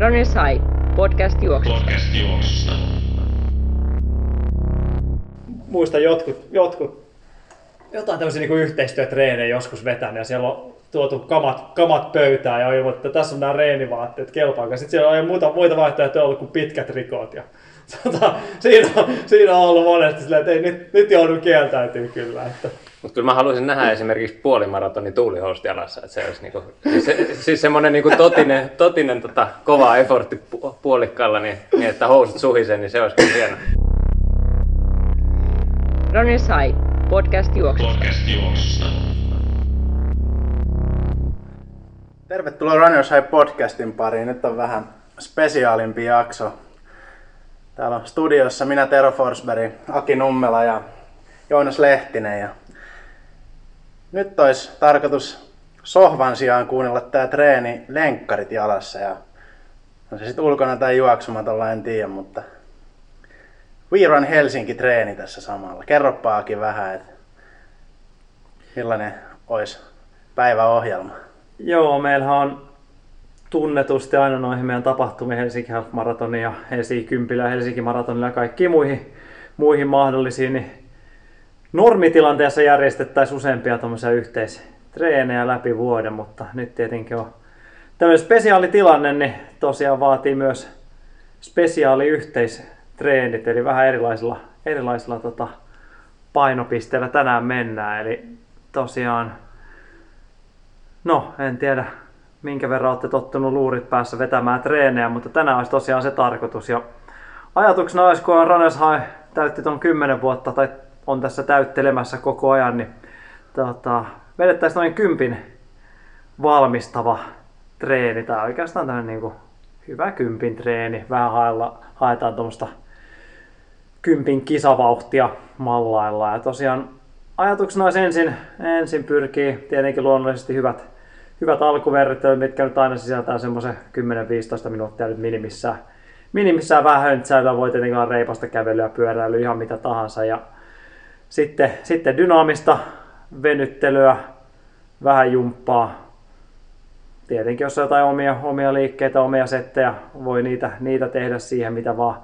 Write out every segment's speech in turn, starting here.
Runners High, podcast juoksusta. Podcast juoksusta. muistan jotkut, jotkut jotain tämmöisiä niin yhteistyötreenejä joskus vetänyt ja siellä on tuotu kamat, kamat pöytään ja on ilmoittu, että tässä on nämä reenivaatteet, kelpaako. Sitten siellä on muuta, muita vaihtoehtoja ollut kuin pitkät rikot. Ja, tota, siinä, on, siinä on ollut monesti silleen, että ei, nyt, nyt joudun kieltäytyy kyllä. Että. Mutta kyllä mä haluaisin nähdä esimerkiksi puolimaratonin tuulihousut jalassa, että se olisi niinku, siis, se, siis semmoinen niinku totinen, totinen tota, kova effortti pu- puolikkaalla, niin, niin, että housut suhisee, niin se olisi kyllä hieno. Runners High, podcast juoksusta. Podcast juoksusta. Tervetuloa Runners High podcastin pariin. Nyt on vähän spesiaalimpi jakso. Täällä on studiossa minä Tero Forsberg, Aki Nummela ja Joonas Lehtinen. Ja nyt olisi tarkoitus sohvan sijaan kuunnella tää treeni lenkkarit jalassa. Ja on se sitten ulkona tai juoksumatolla, en tiedä, mutta We Run Helsinki-treeni tässä samalla. Kerropa Aki vähän, että millainen olisi päiväohjelma. Joo, meillähän on tunnetusti aina noihin meidän tapahtumiin Helsinki Half Maratonin ja Helsinki Kympilä Helsinki Maratonilla ja kaikkiin muihin, muihin mahdollisiin, niin normitilanteessa järjestettäisiin useampia tuommoisia yhteistreenejä läpi vuoden, mutta nyt tietenkin on tämmöinen spesiaalitilanne, niin tosiaan vaatii myös spesiaali yhteistreenit, eli vähän erilaisilla, erilaisilla tota, painopisteillä tänään mennään. Eli tosiaan No, en tiedä minkä verran olette tottunut luurit päässä vetämään treenejä, mutta tänään olisi tosiaan se tarkoitus. Ja ajatuksena olisi, kun Runners High täytti tuon 10 vuotta tai on tässä täyttelemässä koko ajan, niin tota, vedettäisiin noin kympin valmistava treeni. Tai oikeastaan tämmöinen niin kuin hyvä kympin treeni. Vähän haella, haetaan tuommoista kympin kisavauhtia mallailla. Ja tosiaan ajatuksena olisi ensin, ensin pyrkii tietenkin luonnollisesti hyvät, hyvät alkuverryttelyt, mitkä nyt aina sisältää semmoisen 10-15 minuuttia nyt minimissään. Minimissään vähän höntsäilyä, voi tietenkin olla reipasta kävelyä, pyöräilyä, ihan mitä tahansa. Ja sitten, sitten dynaamista venyttelyä, vähän jumppaa. Tietenkin jos on jotain omia, omia liikkeitä, omia settejä, voi niitä, niitä tehdä siihen, mitä vaan,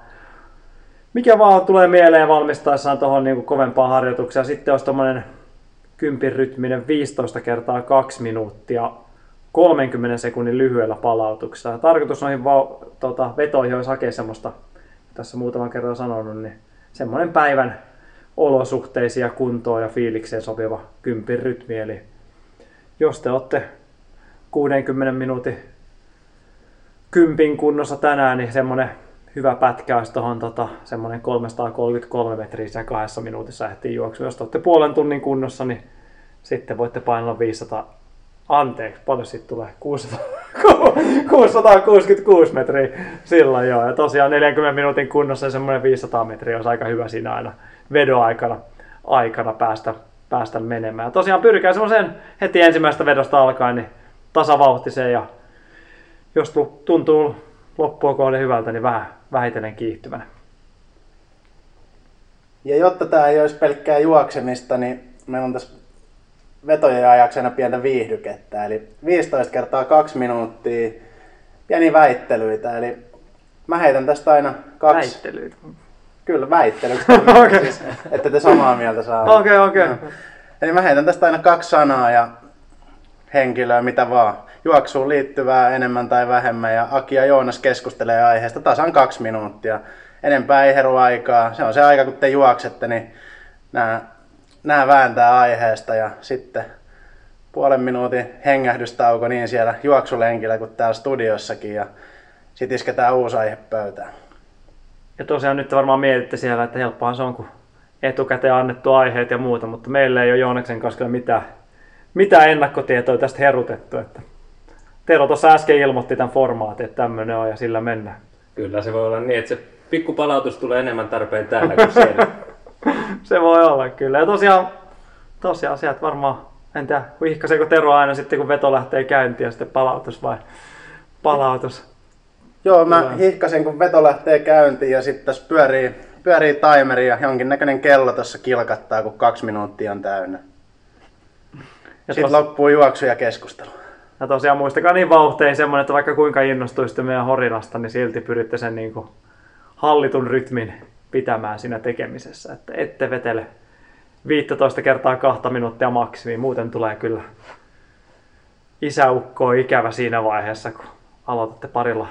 mikä vaan tulee mieleen valmistaessaan tuohon niin kovempaan harjoitukseen. Sitten olisi tuommoinen kympin rytminen 15 kertaa 2 minuuttia 30 sekunnin lyhyellä palautuksella. Tarkoitus noihin va- tota, vetoihin olisi hakea semmoista, tässä muutaman kerran sanonut, niin semmoinen päivän olosuhteisiin ja kuntoon ja fiilikseen sopiva kympin rytmi. Eli jos te olette 60 minuutin kympin kunnossa tänään, niin semmoinen hyvä pätkä olisi tuohon tota, semmoinen 333 metriä sen kahdessa minuutissa ehtii juoksua. Jos olette puolen tunnin kunnossa, niin sitten voitte painella 500, anteeksi, paljon siitä tulee, 600, 666 metriä silloin joo. Ja tosiaan 40 minuutin kunnossa semmoinen 500 metriä olisi aika hyvä siinä aina vedoaikana aikana päästä, päästä menemään. Ja tosiaan pyrkää semmoiseen heti ensimmäisestä vedosta alkaen niin tasavauhtiseen ja jos tu- tuntuu loppua kohden hyvältä, niin vähän vähitellen kiihtyvänä. Ja jotta tämä ei olisi pelkkää juoksemista, niin meillä on tässä vetojen ajaksi aina pientä viihdykettä. Eli 15 kertaa 2 minuuttia, pieni väittelyitä. Eli mä heitän tästä aina kaksi... Väittelyitä. Kyllä, väittelyksi. Okei. siis, että te samaa mieltä saa. Okei, okei. Joo. Eli mä heitän tästä aina kaksi sanaa ja henkilöä, mitä vaan. Juoksuun liittyvää enemmän tai vähemmän ja Aki ja Joonas keskustelee aiheesta tasan kaksi minuuttia. Enempää ei heru aikaa. Se on se aika, kun te juoksette, niin nämä, nämä vääntää aiheesta ja sitten puolen minuutin hengähdystauko niin siellä juoksulenkillä kuin täällä studiossakin ja sitten isketään uusi aihe pöytään. Ja tosiaan nyt varmaan mietitte siellä, että helppohan se on, kun etukäteen annettu aiheet ja muuta, mutta meillä ei ole Joonaksen kanssa mitään, mitään ennakkotietoa tästä herutettu. Että Tero tuossa äsken ilmoitti tämän formaatin, että tämmöinen on ja sillä mennään. Kyllä se voi olla niin, että se pikku palautus tulee enemmän tarpeen täällä kuin siellä. Se voi olla kyllä. Ja tosiaan, tosiaan sieltä varmaan, en tiedä, vihkaseeko Tero aina sitten kun veto lähtee käyntiin ja sitten palautus vai palautus. Joo, mä Hyvä. hihkasen kun veto lähtee käyntiin ja sitten tässä pyörii, pyörii timeri ja jonkinnäköinen kello tuossa kilkattaa, kun kaksi minuuttia on täynnä. Ja Sitten tos- loppuu juoksu ja keskustelu. ja tosiaan muistakaa niin vauhtein semmoinen, että vaikka kuinka innostuisitte meidän horilasta, niin silti pyritte sen niin kuin hallitun rytmin pitämään siinä tekemisessä. Että ette vetele 15 kertaa kahta minuuttia maksimiin, muuten tulee kyllä isäukkoa ikävä siinä vaiheessa, kun aloitatte parilla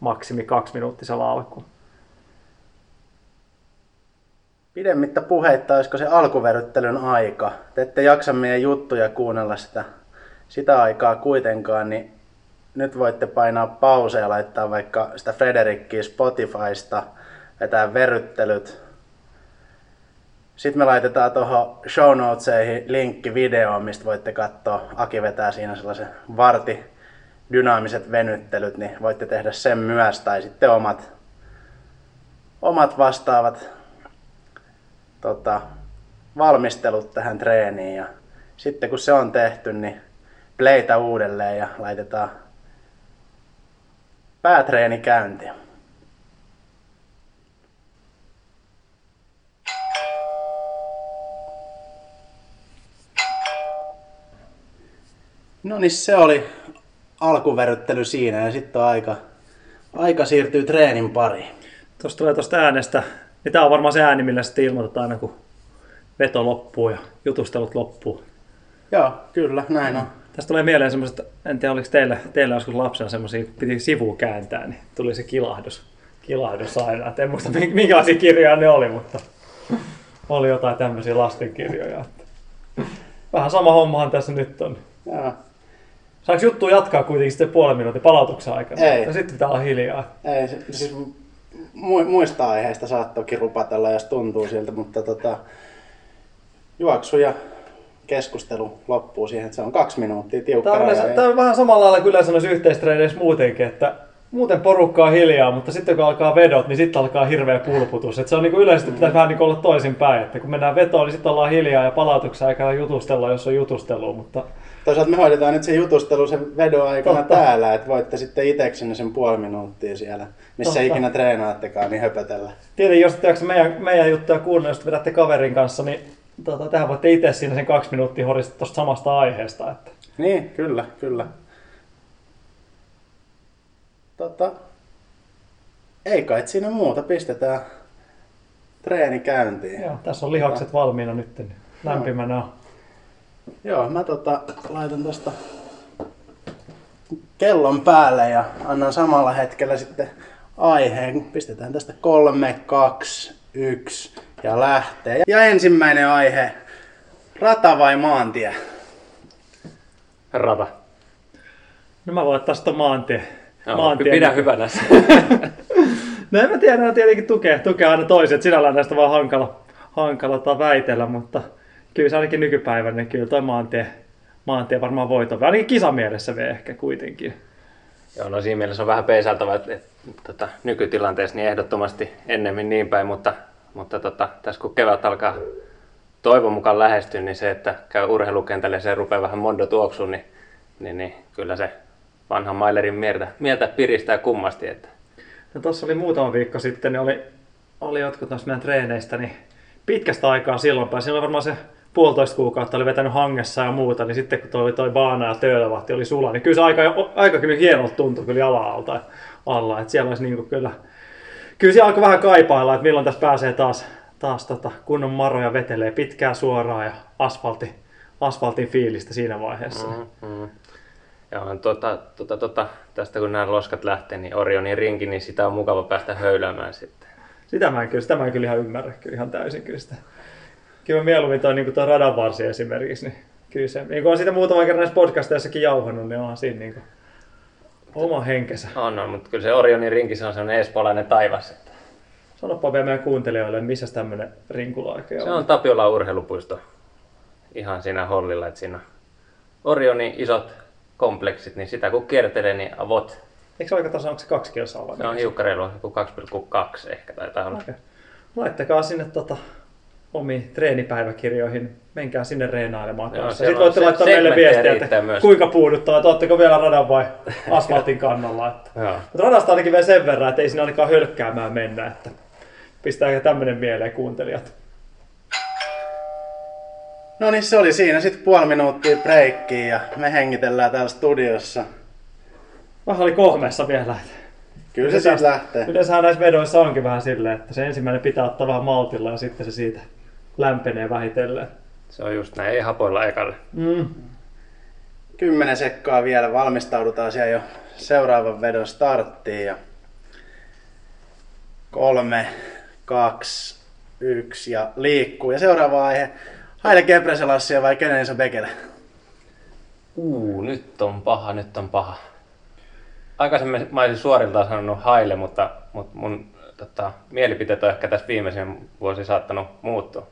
maksimi kaksi minuuttisella alkuun. Pidemmittä puheitta, olisiko se alkuveryttelyn aika? Te ette jaksa meidän juttuja kuunnella sitä, sitä aikaa kuitenkaan, niin nyt voitte painaa pause ja laittaa vaikka sitä Frederikkiä Spotifysta, vetää veryttelyt. Sitten me laitetaan tuohon show notesihin linkki videoon, mistä voitte katsoa. Aki vetää siinä sellaisen varti dynaamiset venyttelyt, niin voitte tehdä sen myös. Tai sitten omat, omat vastaavat tota, valmistelut tähän treeniin. Ja sitten kun se on tehty, niin playtä uudelleen ja laitetaan päätreeni käyntiin. No niin, se oli alkuveryttely siinä ja sitten aika, aika siirtyy treenin pariin. Tuosta tulee tuosta äänestä, niin tämä on varmaan se ääni, millä sitten ilmoitetaan aina, kun veto loppuu ja jutustelut loppuu. Joo, kyllä, näin on. Tästä tulee mieleen semmoiset, en tiedä oliko teillä, teillä joskus lapsena semmoisia, piti sivu kääntää, niin tuli se kilahdus, kilahdus aina. Et en muista minkälaisia kirjoja ne oli, mutta oli jotain tämmöisiä lastenkirjoja. Vähän sama hommahan tässä nyt on. Joo. Saanko juttu jatkaa kuitenkin sitten puolen minuutin palautuksen aikana? Ei. Ja sitten pitää olla hiljaa. Ei, siis mu- muista aiheista saat toki rupatella, jos tuntuu siltä, mutta tota, juoksu ja keskustelu loppuu siihen, että se on kaksi minuuttia tiukka Tämä on, yleensä, tämä on vähän samalla lailla kyllä yleensä noissa yhteistreeneissä muutenkin, että muuten porukka on hiljaa, mutta sitten kun alkaa vedot, niin sitten alkaa hirveä pulputus. Et se on niin kuin yleisesti pitäisi vähän niin kuin olla toisinpäin, että kun mennään vetoon, niin sitten ollaan hiljaa ja palautuksen aikana jutustellaan, jos on jutustelu, mutta Toisaalta me hoidetaan nyt se jutustelu sen vedon aikana Totta. täällä, että voitte sitten iteksenne sen puoli minuuttia siellä, missä Totta. ikinä treenaattekaan, niin höpötellä. tietenkin jos te meidän, meidän juttuja kuunnella, jos te vedätte kaverin kanssa, niin tota, tähän voitte itse siinä sen kaksi minuuttia horista tuosta samasta aiheesta. Että. Niin, kyllä, kyllä. Tota, ei kai siinä muuta, pistetään treeni käyntiin. Joo, tässä on lihakset valmiina nyt, niin lämpimänä on. Joo, mä tota, laitan tosta kellon päälle ja annan samalla hetkellä sitten aiheen. Pistetään tästä kolme, kaksi, yksi ja lähtee. Ja ensimmäinen aihe, rata vai maantie? Rata. No mä voin ottaa sitä maantie. Joo, maantien- pidä hyvänä. No en mä tiedä, tietenkin tukee, tukee aina toiset. Sinällään näistä vaan hankala, hankala väitellä, mutta kyllä se ainakin nykypäivänä, niin kyllä toi maantie, maantie varmaan voiton. Ainakin kisamielessä vielä ehkä kuitenkin. Joo, no siinä mielessä on vähän peisaltava, että, että tota, nykytilanteessa niin ehdottomasti ennemmin niin päin, mutta, mutta tota, tässä kun kevät alkaa toivon mukaan lähestyä, niin se, että käy urheilukentälle ja se rupeaa vähän mondo tuoksuun, niin, niin, niin kyllä se vanhan mailerin mieltä, mieltä piristää kummasti. Että. No tuossa oli muutama viikko sitten, niin oli, oli jotkut noista meidän treeneistä, niin pitkästä aikaa silloin päin. Siinä oli varmaan se puolitoista kuukautta oli vetänyt hangessa ja muuta, niin sitten kun toi toi baana ja töölövahti oli sula, niin kyllä se aika, aika kyllä hienolta tuntui kyllä jala-alta alla. Että siellä olisi niin kyllä, kyllä siellä alkoi vähän kaipailla, että milloin tässä pääsee taas, taas tota, kunnon maroja vetelee pitkää suoraan ja asfaltti, asfaltin fiilistä siinä vaiheessa. Mm. Mm. Joo, tota, tota, tota, tästä kun nämä loskat lähtee, niin Orionin rinki, niin sitä on mukava päästä höyläämään sitten. Sitä mä en kyllä, sitä mä en kyllä ihan ymmärrä kyllä ihan täysin kyllä sitä. Kyllä mieluummin toi, niin toi radan varsi esimerkiksi, niin kyllä se, niin on sitä muutaman kerran näissä podcasteissakin jauhannut, niin onhan siinä niin kuin oma henkensä. On, on, mutta kyllä se Orionin rinki se on sellainen espoolainen taivas. Että Sanoppa vielä meidän kuuntelijoille, missä tämmönen rinkula oikein se on Tapiola urheilupuisto ihan siinä hollilla, että siinä on Orionin isot kompleksit, niin sitä kun kiertelee, niin avot. Eikö se oikeastaan, onko se kaksi kilsaa vai? Se on hiukka reilu, joku 2,2 ehkä taitaa olla. Okei. Laittakaa sinne tota, omiin treenipäiväkirjoihin, menkää sinne reenailemaan Joo, kanssa. siellä Sitten voitte laittaa meille viestiä, että myös. kuinka puuduttaa, että ootteko vielä radan vai asfaltin kannalla. Että. Joo. Mutta radasta ainakin vielä sen verran, että ei siinä ainakaan hölkkäämään mennä, että pistääkö tämmöinen mieleen kuuntelijat. No niin, se oli siinä sitten puoli minuuttia breikkiä ja me hengitellään täällä studiossa. Vähän oli kohmeessa vielä. että Kyllä se Yleensä- siitä lähtee. Yleensähän näissä vedoissa onkin vähän silleen, että se ensimmäinen pitää ottaa vähän maltilla ja sitten se siitä lämpenee vähitellen. Se on just näin, ei hapoilla ekalle. Mm. Kymmenen sekkaa vielä, valmistaudutaan siellä jo seuraavan vedon starttiin ja kolme, kaksi, yksi ja liikkuu. Ja seuraava aihe, Haile Gebreselassie vai Kenenisa Bekele? Uu, nyt on paha, nyt on paha. Aikaisemmin mä olisin suoriltaan sanonut haile, mutta, mutta mun tota, mielipiteet on ehkä tässä viimeisen vuosi saattanut muuttua.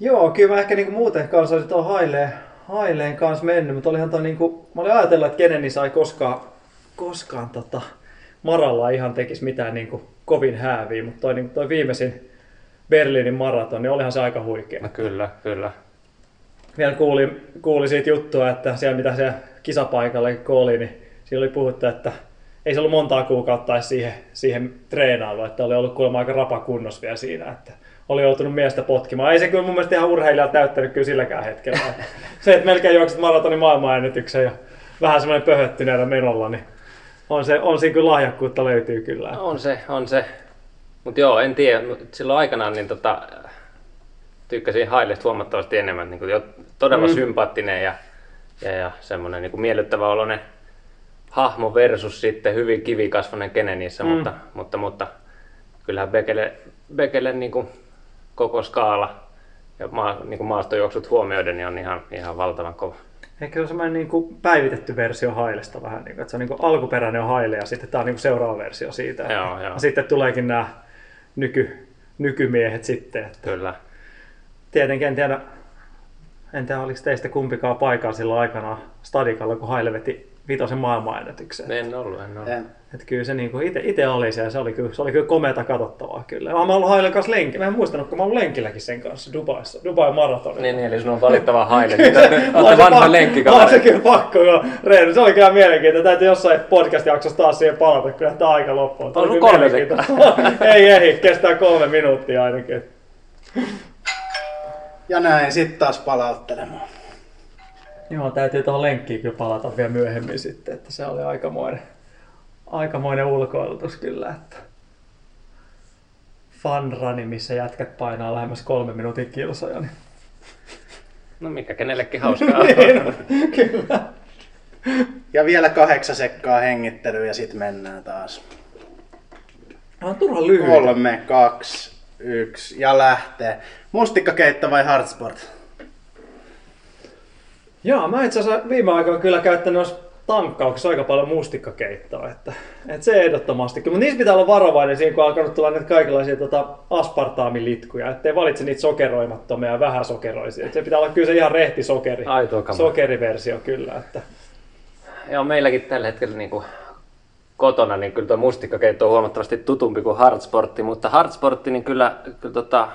Joo, kyllä mä ehkä niinku muuten kanssa olisin tuon Haileen, Haileen kanssa mennyt, mutta olihan toi niinku, mä olin ajatellut, että Keneni sai koskaan, koskaan tota, Maralla ihan tekisi mitään niinku kovin hääviä, mutta toi, niinku, toi viimeisin Berliinin maraton, niin olihan se aika huikea. No kyllä, kyllä. Vielä kuulin, kuulin siitä juttua, että siellä mitä se kisapaikalle kun oli, niin siinä oli puhuttu, että ei se ollut montaa kuukautta siihen, siihen treenailuun, että oli ollut kuulemma aika rapakunnos vielä siinä, että oli joutunut miestä potkimaan. Ei se kyllä mun mielestä ihan urheilijalta täyttänyt kyllä silläkään hetkellä. se, että melkein juokset maratonin maailmanennätyksen ja vähän semmoinen pöhöttyneellä menolla, niin on, se, on siinä kyllä lahjakkuutta löytyy kyllä. On se, on se. Mutta joo, en tiedä. Silloin aikanaan niin tota, tykkäsin Hailesta huomattavasti enemmän. Niin kuin jo todella Mm. sympaattinen ja, ja, ja semmoinen niin miellyttävä oloinen hahmo versus sitten hyvin kivikasvainen Kenenissä, Mm. mm. mutta, mutta, mutta kyllähän Bekele, Bekele niin kuin koko skaala ja maa, niin kuin maastojuoksut huomioiden niin on ihan, ihan valtavan kova. Ehkä se on semmoinen niin kuin päivitetty versio Hailesta vähän, niin kuin, että se on niin kuin alkuperäinen Haile ja sitten tämä on niin kuin seuraava versio siitä. että- Joo, joo. Ja sitten tuleekin nämä nyky, nykymiehet sitten. Että Kyllä. tietenkin en tiedä, en tiedä oliko teistä kumpikaan paikalla silloin aikanaan Stadikalla, kun Haile veti vitosen maailmanennätyksen. En ollut, en ollut. En. Että kyllä se niinku ite, ite oli siellä, se oli kyllä, se oli kyllä komeata katsottavaa kyllä. Mä oon ollut Hailen kanssa lenki, mä en muistanut, kun mä oon lenkilläkin sen kanssa Dubaissa, Dubai maratonilla. Niin, niin, eli sun on valittava Haile. On Olette se vanha lenkkikaveri. se kyllä pakko, joo. Reino, se oli kyllä mielenkiintoista. Täytyy jossain podcast-jaksossa taas siihen palata, kyllä tämä aika loppuu. Tämä On kyllä kolme ei ehdi, kestää kolme minuuttia ainakin. Ja näin sitten taas palauttelemaan. Joo, täytyy tuohon lenkkiin kyllä palata vielä myöhemmin sitten, että se oli aikamoinen, aikamoinen ulkoilutus kyllä, että fun runi, missä jätkät painaa lähemmäs kolme minuutin kilsoja, niin No mikä kenellekin hauskaa. Niin on, kyllä. Ja vielä kahdeksan sekkaa hengittelyä ja sitten mennään taas. On turhan lyhyt. Kolme, kaksi, yksi ja lähtee. Mustikkakeitto vai hardsport? Joo, mä itse asiassa viime aikoina kyllä käyttänyt noissa tankkauksissa aika paljon mustikkakeittoa, että, että se ehdottomasti. Mutta niissä pitää olla varovainen siinä, kun on alkanut tulla näitä kaikenlaisia tota, aspartaamilitkuja, ettei valitse niitä sokeroimattomia ja vähän sokeroisia. Et se pitää olla kyllä se ihan rehti sokeri, sokeriversio kyllä. Että. Joo, meilläkin tällä hetkellä niin kuin kotona, niin kyllä tuo mustikkakeitto on huomattavasti tutumpi kuin hardsportti, mutta hardsportti, niin kyllä, kyllä tota,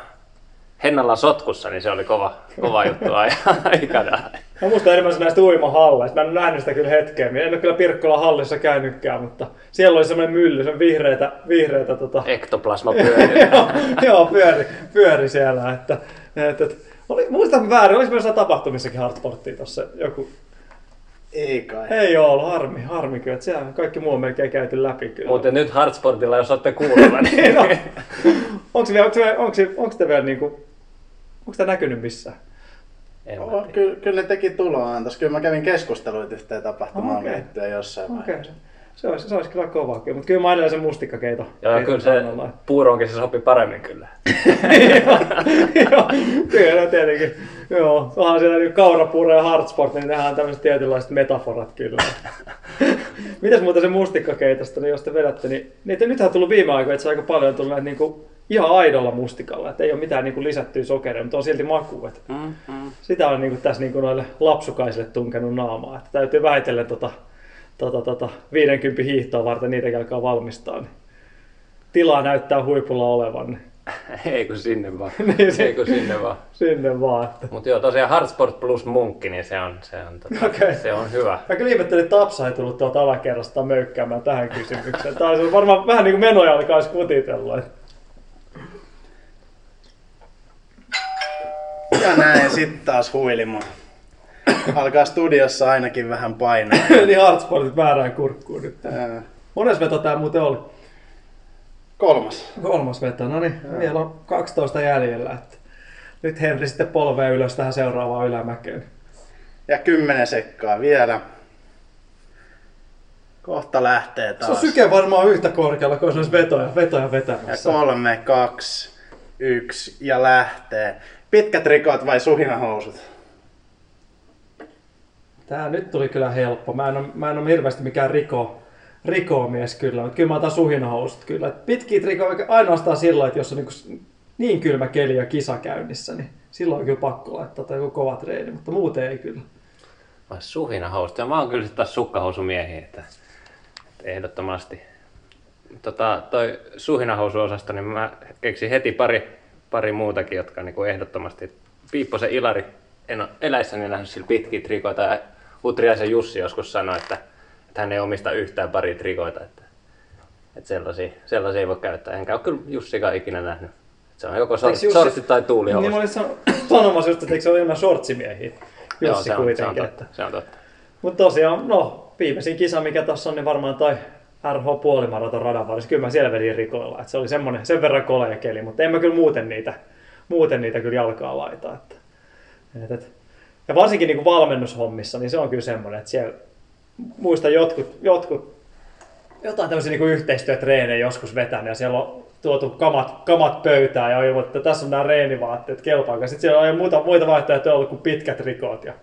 Hennalla sotkussa, niin se oli kova, kova juttu ai- aikanaan. Mä muistan enemmän näistä uimahalleista. Mä en nähnyt sitä kyllä hetkeä. En ole kyllä Pirkkolan hallissa käynytkään, mutta siellä oli semmoinen mylly, se vihreitä, vihreitä tota, Ektoplasma pyöri. joo, joo, pyöri, pyöri siellä. Että, että, oli, muistan väärin, olisi myös tapahtumissakin hardsporttia tuossa joku. Ei kai. Ei ole ollut, harmi, harmi kyllä. Että siellä kaikki muu on melkein käyty läpi kyllä. Mutta nyt hardsportilla, jos olette kuulolla, niin no, onko, vielä, onko, vielä, onko, onko te vielä niinku, onko tämä näkynyt missään? en Oh, tiedä. kyllä, kyllä ne teki tuloaan tuossa. Kyllä mä kävin keskusteluita yhteen tapahtumaan okay. liittyen jossain Okei. vaiheessa. Se olisi, se olisi kyllä kova kyllä, mutta kyllä mä edelleen sen mustikkakeito. Joo, kyllä se kannalla. puuroonkin se sopi paremmin kyllä. joo, joo, kyllä tietenkin. Joo, onhan siellä niin kaurapuuro ja hardsport, niin nehän on tämmöiset tietynlaiset metaforat kyllä. Mitäs muuta se mustikkakeitosta, niin jos te vedätte, niin niitä, nythän on tullut viime aikoina, että se aika paljon on tullut näitä niin kuin, ihan aidolla mustikalla, että ei ole mitään niin kuin lisättyä sokeria, mutta on silti maku. Että Mm, mm. sitä on niin kuin, tässä niin kuin noille lapsukaisille tunkenut naamaa, että täytyy vähitellen tota, tota, tota, 50 hiihtoa varten niitäkin alkaa valmistaa. Niin tilaa näyttää huipulla olevan, niin Ei kun sinne vaan. Niin se- Ei kun sinne vaan. sinne vaan. Että. Mutta joo, tosiaan Hardsport plus munkki, niin se on, se on, tota, Okei. se on hyvä. Mä kyllä ihmettelin, että Tapsa ei tullut tuolta alakerrasta möykkäämään tähän kysymykseen. Tämä olisi varmaan vähän niin kuin menoja alkaisi kutitella. Ja näin sitten taas huilimaan. Alkaa studiossa ainakin vähän painaa. niin hardsportit väärään kurkkuun nyt. Ää, Mones veto tää muuten oli? Kolmas. Kolmas veto, no niin, vielä on 12 jäljellä. Että nyt Henri sitten polvea ylös tähän seuraavaan ylämäkeen. Ja kymmenen sekkaa vielä. Kohta lähtee Se on taas. syke varmaan yhtä korkealla, kun se olisi vetoja, vetoja Ja vetämässä. kolme, kaksi, yksi ja lähtee. Pitkät rikot vai suhinahousut? Tää nyt tuli kyllä helppo. Mä en ole, mä en ole hirveästi mikään riko, rikomies kyllä, mutta kyllä mä otan suhinahousut kyllä. Pitkiä trikoja ainoastaan silloin, että jos on niin, niin kylmä keli ja kisa käynnissä, niin silloin on kyllä pakko laittaa tai joku kova treeni, mutta muuten ei kyllä. Vai suhinahousuja? Ja mä oon kyllä sitten taas sukkahousumiehiä, että, että ehdottomasti. Tota, toi suhinahousuosasto, niin mä keksin heti pari, pari muutakin, jotka niinku ehdottomasti. Piipposen Ilari, en ole eläissäni nähnyt sillä pitkiä trikoita. Ja Utriaisen Jussi joskus sanoi, että, että hän ei omista yhtään pari trikoita. Että, että sellaisia, sellaisia ei voi käyttää. Enkä ole kyllä Jussikaan ikinä nähnyt. Se on joko sortti, Jussi- sortti tai Niin tuulihousu. mä olin san- sanomassa just, että eikö se ole enemmän shortsimiehiä? Joo, Jussi se on, se on kuitenkin. totta. Se on totta. Mutta tosiaan, no, viimeisin kisa, mikä tuossa on, niin varmaan toi RH puolimaraton radan varressa. Kyllä mä siellä vedin rikoilla. Et se oli semmonen, sen verran kolea keli, mutta en mä kyllä muuten niitä, muuten niitä kyllä jalkaa laita. Että, et, et. Ja varsinkin niin kuin valmennushommissa, niin se on kyllä semmoinen, että siellä muista jotkut, jotkut jotain tämmöisiä niin yhteistyötreenejä joskus vetänyt ja siellä on tuotu kamat, kamat pöytään ja on ilmoittu, että tässä on nämä reenivaatteet, kelpaako. Sitten siellä on muita, muita vaihtoehtoja ollut kuin pitkät rikot. Ja,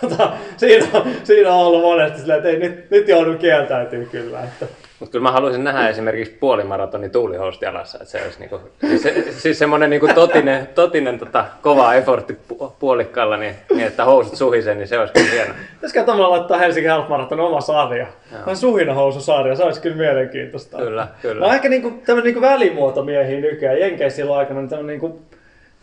tota, siinä, on, siinä on ollut monesti silleen, että ei, nyt, nyt joudun kieltäytyy kyllä. Että. Mutta kyllä mä haluaisin nähdä esimerkiksi puolimaratonin tuulihousut jalassa, että se olisi niinku, siis, se, siis semmoinen niinku totinen, totinen tota, kova effortti pu- puolikkaalla, niin, niin, että housut suhisee, niin se olisi kyllä hieno. Pitäisikö tavallaan laittaa Helsingin Half Marathon oma sarja? Tämä suhinahoususarja, se olisi kyllä mielenkiintoista. Kyllä, kyllä. No ehkä niinku, tämmöinen niinku välimuoto miehiä nykyään. Jenkeissä silloin aikana niin tämmöinen niinku,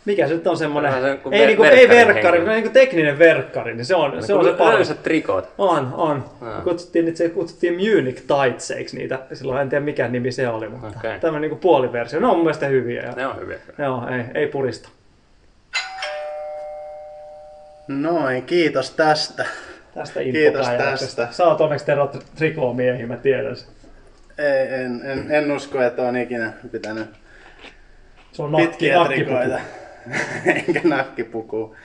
mikä se nyt on semmoinen, se kuin ei, ver- niinku, ei verkkari, mutta niinku tekninen verkkari, niin se on se, on se paras. Löysät trikot. On, on. Joo. Kutsuttiin, niitä, se kutsuttiin Munich Tightseiksi niitä, silloin en tiedä mikä nimi se oli, mutta Okei. tämmöinen niinku puoliversio. Ne on mun mielestä hyviä. Ja, Ne on hyviä. joo, ei, ei purista. Noin, kiitos tästä. Tästä Kiitos tästä. Sä oot onneksi Tero trikoomiehi, mä tiedän sen. Ei, en, en, en usko, että on ikinä pitänyt Se on nakki, pitkiä nakkipuku. trikoita. Enkä nakkipukua.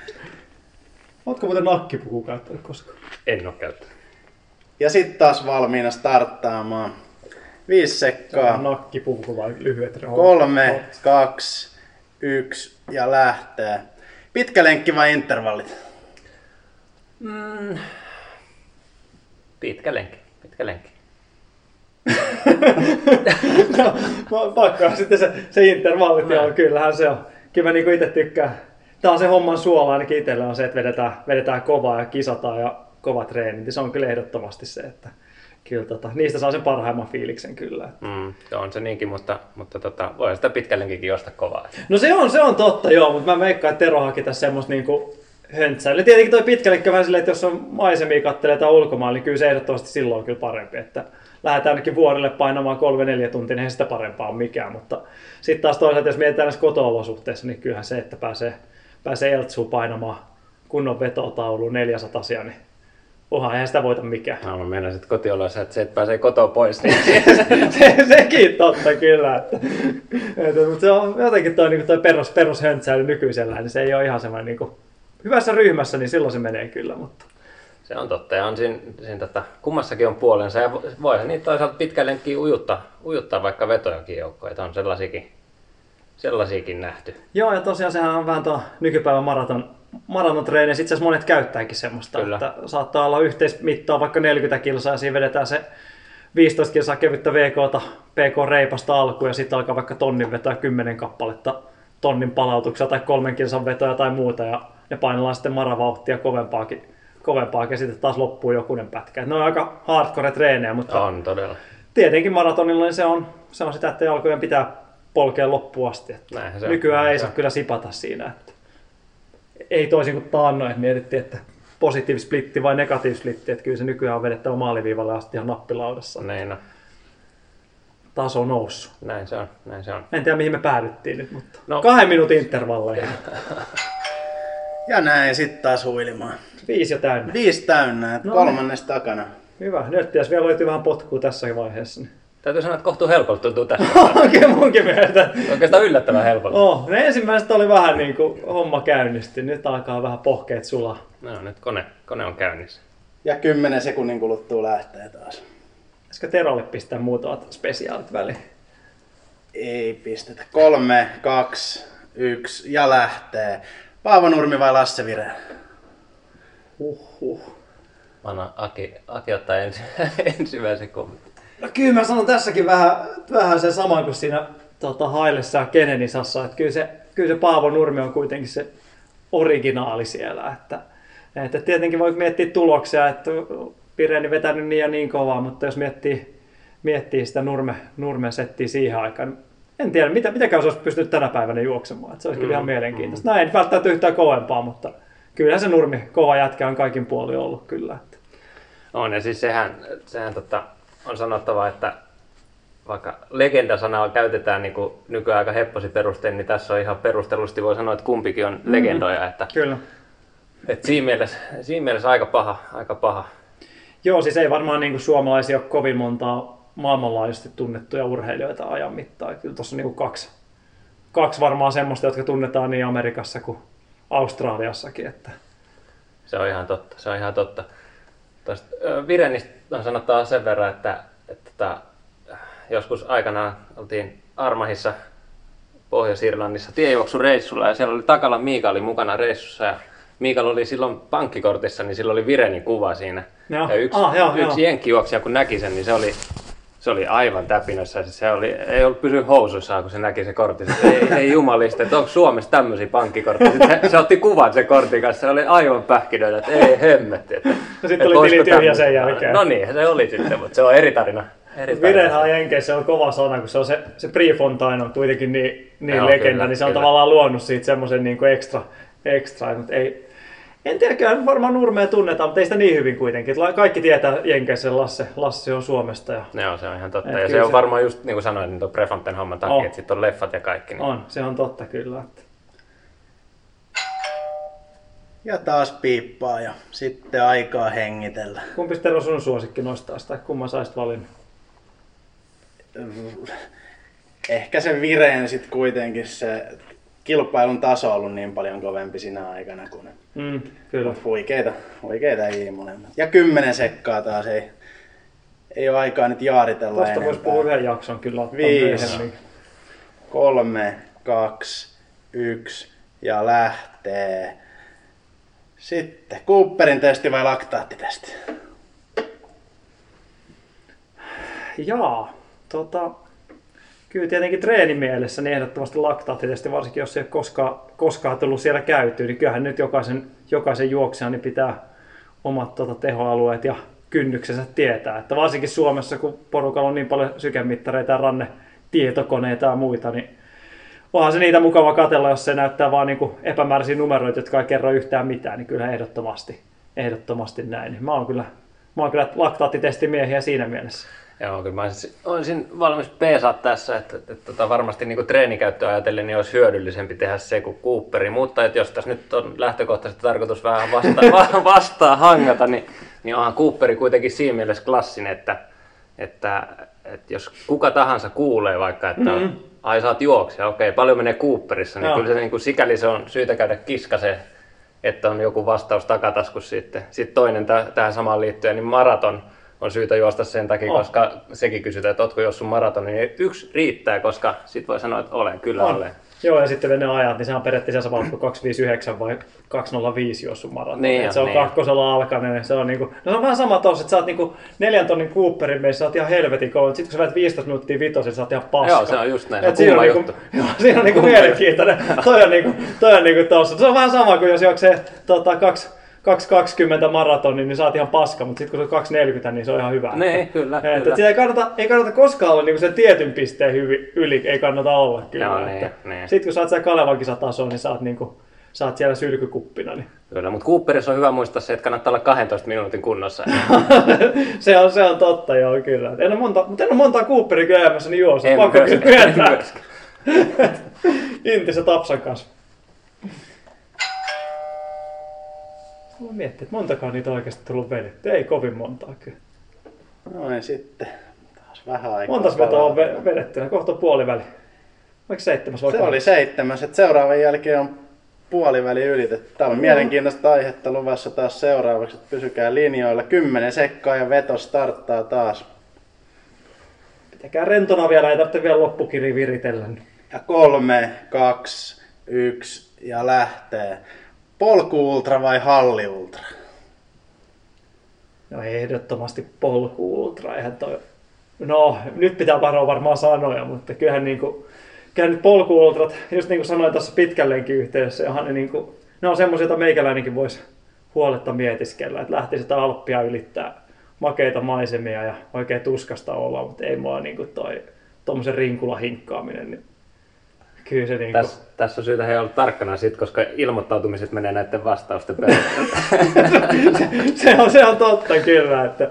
Ootko muuten nakkipuku käyttänyt koskaan? En ole käyttänyt. Ja sitten taas valmiina starttaamaan. Viisi sekkaa. nakkipuku vai lyhyet rehot? Kolme, kaksi, yksi ja lähtee. Pitkä lenkki vai intervallit? Pitkä lenkki. Pitkä lenkki. no, pakko sitten se, se intervallit, joo, kyllähän se on. Kyllä mä niinku itse tykkään. Tää on se homman suola ainakin itsellä on se, että vedetään, vedetään kovaa ja kisataan ja kova treeni. Se on kyllä ehdottomasti se, että kyllä tota, niistä saa sen parhaimman fiiliksen kyllä. Mm, se on se niinkin, mutta, mutta tota, voi sitä pitkä lenkikin josta kovaa. No se on, se on totta joo, mutta mä veikkaan, että Tero haki tässä semmoista niinku höntsäilyä. Tietenkin toi pitkä lenkki on vähän silleen, että jos on maisemia kattelee tai ulkomailla, niin kyllä se ehdottomasti silloin on kyllä parempi. Että lähdetään ainakin vuorille painamaan kolme neljä tuntia, niin sitä parempaa ole mikään. Mutta sitten taas toisaalta, jos mietitään näissä koto-olosuhteissa, niin kyllähän se, että pääsee, pääsee Eltsuun painamaan kunnon vetotauluun 400 niin onhan eihän sitä voita mikään. No, mä meinasin, että kotioloissa, että se, että pääsee kotoa pois, niin se, sekin totta kyllä. Että, että, mutta se on jotenkin toi, niin toi perus, perushöntsäily nykyisellään, niin se ei ole ihan semmoinen niin kuin, hyvässä ryhmässä, niin silloin se menee kyllä. Mutta se on totta. Ja on siinä, siinä tota, kummassakin on puolensa. Ja vo- voihan niitä toisaalta pitkä lenkki ujuttaa, ujuttaa vaikka vetojakin joukkoja. että On sellaisiakin, sellaisiakin nähty. Joo, ja tosiaan sehän on vähän tuo nykypäivän maraton, maratontreeneissä. Itse asiassa monet käyttääkin semmoista, Kyllä. että saattaa olla yhteismittaa vaikka 40 kilsaa ja siinä vedetään se 15 kilsaa kevyttä VKta, PK-reipasta alkuun ja sitten alkaa vaikka tonnin vetoa 10 kappaletta tonnin palautuksia tai kolmen kilsan vetoja tai muuta ja ne painellaan sitten maravauhtia kovempaakin, kovempaakin ja sitten taas loppuu jokunen pätkä. Et ne on aika hardcore treenejä, mutta On todella. tietenkin maratonilla niin se on, se on sitä, että jalkojen pitää polkea loppuun asti. Että Näinhän se on. nykyään ei Näin saa on. kyllä sipata siinä. Että ei toisin kuin taannoin, että mietittiin, että positiivisplitti vai negatiivisplitti, että kyllä se nykyään on vedettävä maaliviivalle asti ihan nappilaudassa. Näin, no, Taso on noussut. näin se on. Näin se on. En tiedä mihin me päädyttiin nyt, mutta no. No. kahden minuutin intervalleihin. Ja näin sitten taas huilimaan. Viisi jo täynnä. Viisi täynnä, että No. kolmannes takana. Hyvä. Nyt pitäisi vielä löytyy vähän potkua tässä vaiheessa. niin. Täytyy sanoa, että kohtuu helpolta tuntuu tässä. Oikein munkin mielestä. Oikeastaan yllättävän helpolta. Oh, ne ensimmäiset oli vähän niin kuin homma käynnisti. Nyt alkaa vähän pohkeet sulaa. No nyt kone, kone on käynnissä. Ja 10 sekunnin kuluttua lähtee taas. Pitäisikö Terolle pistää muutamat spesiaalit väliin? Ei pistetä. Kolme, kaksi, yksi ja lähtee. Paavo Nurmi vai Lasse Vire? Huhhuh. Anna Aki, Aki ottaa ensi, ensimmäisen kommentin. No kyllä mä sanon tässäkin vähän, vähän sen saman kuin siinä tota, Hailessa ja Kenenisassa, että kyllä se, kyllä se Paavo Nurmi on kuitenkin se originaali siellä, että, että tietenkin voi miettiä tuloksia, että Pireni vetänyt niin ja niin kovaa, mutta jos miettii, miettii sitä Nurme, Nurmen settiä siihen aikaan, en tiedä, mitä, mitäkään se olisi pystynyt tänä päivänä juoksemaan, että se olisi kyllä ihan mielenkiintoista. Näin välttämättä yhtään kovempaa, mutta kyllähän se Nurmi kova jätkä on kaikin puolin ollut kyllä. Että. On, ja siis sehän, sehän tota, on sanottava, että vaikka legendasanaa käytetään niin kuin nykyään aika hepposi perustein, niin tässä on ihan perustellusti voi sanoa, että kumpikin on legendoja. Että, Kyllä. että siinä, mielessä, siinä mielessä aika paha, aika paha. Joo, siis ei varmaan niin kuin suomalaisia ole kovin montaa maailmanlaajuisesti tunnettuja urheilijoita ajan mittaan. Kyllä tuossa on niin kuin kaksi, kaksi varmaan semmoista, jotka tunnetaan niin Amerikassa kuin Australiassakin. Että... Se on ihan totta, se on ihan totta. Tuosta Virenistä on sanottava sen verran, että, että, että joskus aikanaan oltiin Armahissa Pohjois-Irlannissa tiejuoksureissulla ja siellä oli Takalan Miika oli mukana reissussa ja Miikalla oli silloin pankkikortissa, niin sillä oli Virenin kuva siinä. Joo. Ja yksi, Ah, joo, yksi joo. jenkkijuoksija kun näki sen, niin se oli, se oli aivan täpinössä. Siis Se oli, ei ollut pysy housuissaan, kun se näki se kortti. Sitten, ei, ei jumalista, että onko Suomessa tämmöisiä pankkikortteja. Sitten se, se otti kuvan sen kortin kanssa. Se oli aivan pähkinöitä, että ei hemmetti. Että, No sitten että oli tili tyhjä sen jälkeen. No niin, se oli sitten, mutta se on eri tarina. On Jenkeissä on kova sana, kun se on se, se Prefontaine on kuitenkin niin, niin Joo, legenda, kyllä, niin se on kyllä. tavallaan luonut siitä semmoisen niin kuin ekstra, ekstra, mutta ei, en tiedä, kyllä varmaan Nurmea tunnetaan, mutta ei sitä niin hyvin kuitenkin. Kaikki tietää Jenkeissä Lasse, Lasse on Suomesta ja Joo, se on ihan totta. Et ja se kyllä on se- varmaan just niin kuin sanoin, niin tuon Prefonten homman takia, On. että sitten on leffat ja kaikki. Niin. on, se on totta kyllä. Että. Ja taas piippaa ja sitten aikaa hengitellä. Kumpi Tero sun suosikki nostaa tai kumman saisit valinnut? Ehkä se Vireen sitten kuitenkin se kilpailun taso on ollut niin paljon kovempi sinä aikana, kun Mm, kyllä. huikeita, huikeita ei molemmat. Ja kymmenen sekkaa taas ei, ei ole aikaa nyt jaaritella Tuosta voisi enempää. puhua yhden jakson kyllä ottaa Viisi. myöhemmin. Kolme, kaksi, yksi ja lähtee. Sitten Cooperin testi vai laktaattitesti? Jaa, tota, kyllä tietenkin treenimielessä niin ehdottomasti laktaattitesti, varsinkin jos ei ole koskaan, koskaan tullut siellä käytyä, niin kyllähän nyt jokaisen, jokaisen juoksijan niin pitää omat tota, tehoalueet ja kynnyksensä tietää. Että varsinkin Suomessa, kun porukalla on niin paljon sykemittareita ja ranne tietokoneita ja muita, niin onhan se niitä mukava katella, jos se näyttää vaan niin epämääräisiä numeroita, jotka ei kerro yhtään mitään, niin kyllä ehdottomasti, ehdottomasti näin. Mä oon kyllä, mä oon kyllä laktaattitestimiehiä siinä mielessä. Joo, kyllä mä olisin, valmis peesaa tässä, että, että, että tota, varmasti niin treenikäyttöä ajatellen niin olisi hyödyllisempi tehdä se kuin Cooperi, mutta että jos tässä nyt on lähtökohtaisesti tarkoitus vähän vasta, va- vastaa hangata, niin, niin onhan Cooperi kuitenkin siinä mielessä klassinen, että, että, että jos kuka tahansa kuulee vaikka, että mm-hmm. ai sä oot juoksija, okei, paljon menee Cooperissa, niin Joo. kyllä se niin kuin, sikäli se on syytä käydä kiskaseen, että on joku vastaus takataskussa sitten. Sitten toinen täh- tähän samaan liittyen, niin maraton on syytä juosta sen takia, On. koska sekin kysytään, että ootko juossut maraton, niin yksi riittää, koska sit voi sanoa, että olen, kyllä On. olen. Joo, ja sitten ne ajat, niin se on periaatteessa sama kuin 259 vai 205 jos sun maraton. Niin on, se on niin kakkosella alkanen, niin se on niinku, no se on vähän sama tossa, että sä oot niinku neljän tonnin Cooperin meissä, sä oot ihan helvetin kova, mutta sit kun sä vedät 15 minuuttia vitosen, sä oot ihan paska. Joo, se on just näin, se on Et siinä on niinku, joo, siinä on niinku mielenkiintoinen. toi on niinku, toi on niinku tossa. Se on vähän sama kuin jos juoksee tota, kaksi 2.20 maratoni, niin oot ihan paska, mutta sitten kun se on 2.40, niin se on ihan hyvä. Niin, Että- kyllä, Että kyllä. sitä ei kannata, ei kannata koskaan olla niin sen tietyn pisteen hyvi, yli, ei kannata olla kyllä. Joo, että niin, niin. Sitten kun oot siellä Kalevan kisatasoon, niin oot, niin kuin, oot siellä sylkykuppina. Niin. Kyllä, mutta Cooperissa on hyvä muistaa se, että kannattaa olla 12 minuutin kunnossa. se, on, se on totta, joo, kyllä. En ole monta, mutta en ole montaa Cooperia kyllä elämässäni juossut. En Pakko kyllä myöntää. Inti se Tapsan kanssa. Mä miettii, että montakaan niitä on oikeasti tullut vedetty. Ei kovin montaa kyllä. Noin sitten. Taas vähän aikaa. Montas vetoa on vedetty? Kohta puoliväli. Oliko seitsemäs vai Se oli kahdeksan? seitsemäs, että seuraavan jälkeen on puoliväli ylitetty. Täällä on mielenkiintoista aihetta luvassa taas seuraavaksi, että pysykää linjoilla. Kymmenen sekkaa ja veto starttaa taas. Pitäkää rentona vielä, ei tarvitse vielä loppukiri viritellä. Ja kolme, kaksi, yksi ja lähtee. Polku ultra vai halli ultra? No ehdottomasti polku ultra. Eihän toi... No, nyt pitää varoa varmaan sanoja, mutta kyllähän niinku... Kyllähän nyt polku ultrat, just niin kuin sanoin tuossa pitkällenkin yhteydessä, onhan ne niinku... Ne on semmoisia, joita meikäläinenkin voisi huoletta mietiskellä, että lähti sitä Alppia ylittää makeita maisemia ja oikein tuskasta olla, mutta ei mua niinku toi tommosen rinkula hinkkaaminen, niin kyllä se niinku... Tässä, tässä on syytä he olla tarkkana sit, koska ilmoittautumiset menee näiden vastausten perusteella. se, on, se on totta kyllä, että...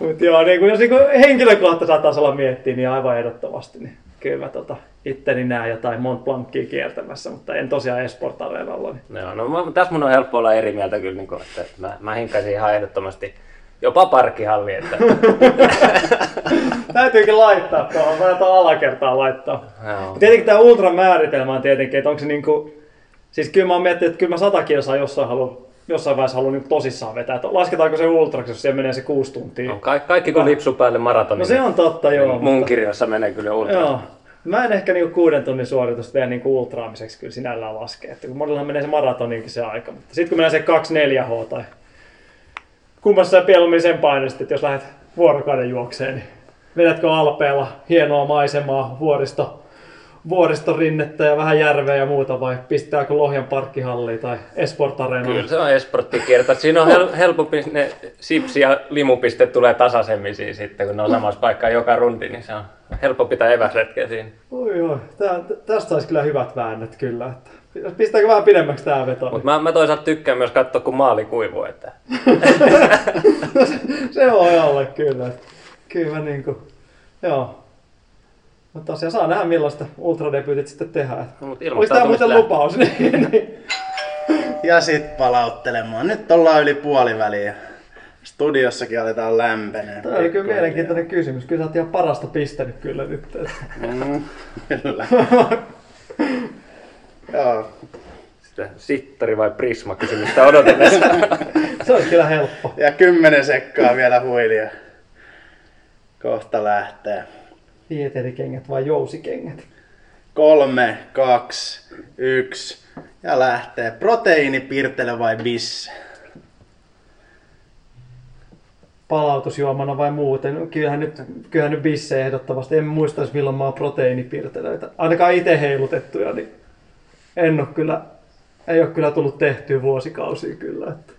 Mutta joo, niin kun, jos niin henkilökohtaisella tasolla miettii, niin aivan ehdottomasti, niin kyllä mä tota, itteni näen jotain Mont Blancia kiertämässä, mutta en tosiaan Esport Areenalla. Niin. No mä- tässä mun on helppo olla eri mieltä kyllä, niin kuin, että mä, mä hinkkaisin ihan ehdottomasti jopa parkkihalli, että Täytyykin laittaa tuohon, mä tuohon alakertaan laittaa. joo. Tietenkin tämä ultran määritelmä on tietenkin, että onko se niinku... Siis kyllä mä oon miettinyt, että kyllä mä sata kilsaa jossain, haluan, jossain vaiheessa haluan niinku tosissaan vetää. Että lasketaanko se ultraksi, jos siellä menee se kuusi tuntia? No, ka- kaikki kun lipsu päälle maratonin. No se on totta, joo. Mun mutta- kirjassa menee kyllä ultra. Joo. Mä en ehkä niinku kuuden tunnin suoritusta vielä niinku ultraamiseksi kyllä sinällään laske. Että kun monillahan menee se maratoninkin se aika. Mutta sitten kun menee se 2-4H tai kummassa sä mieluummin sen painoisit, että jos lähdet vuorokauden juokseen, niin vedätkö alpeella hienoa maisemaa, vuoristo, vuoristorinnettä ja vähän järveä ja muuta vai pistääkö Lohjan parkkihalliin tai Esport Areenalle? Kyllä se on esporttikierto. Siinä on hel- helpompi, ne sipsi- ja limupisteet tulee tasaisemmin siinä sitten, kun ne on samassa paikkaa joka rundi, niin se on helppo pitää eväsretkeä siinä. Oi, oi. Tää, tästä olisi kyllä hyvät väännöt kyllä. Että pistääkö vähän pidemmäksi tää veto? Mutta mä, mä toisaalta tykkään myös katsoa, kun maali kuivuu. Että... se voi olla kyllä. Kyllä niinku, joo. Mutta tosiaan saa nähdä millaista ultradebyytit sitten tehdään. No, mut Olisi tää muuten ilmoittautumista lupaus? Niin, niin. Ja sit palauttelemaan. Nyt ollaan yli puoliväliä. Studiossakin aletaan lämpenee. Tämä oli kyllä mielenkiintoinen kysymys. Kyllä sä oot ihan parasta pistänyt kyllä nyt. Mm, kyllä. Joo. Sitä sittari vai prisma kysymystä odotellessa. Se olisi kyllä helppo. Ja kymmenen sekkaa vielä huilia. Kohta lähtee. Dieterikengät vai jousikengät? Kolme, kaksi, yksi. Ja lähtee. Proteiinipirtele vai bisse? Palautusjuomana vai muuten? Kyllähän nyt, kyllähän nyt bisse ehdottomasti. En muistaisi milloin mä oon proteiinipirtelöitä. Ainakaan itse heilutettuja, niin en ole kyllä, ei ole kyllä tullut tehtyä vuosikausia kyllä. Että.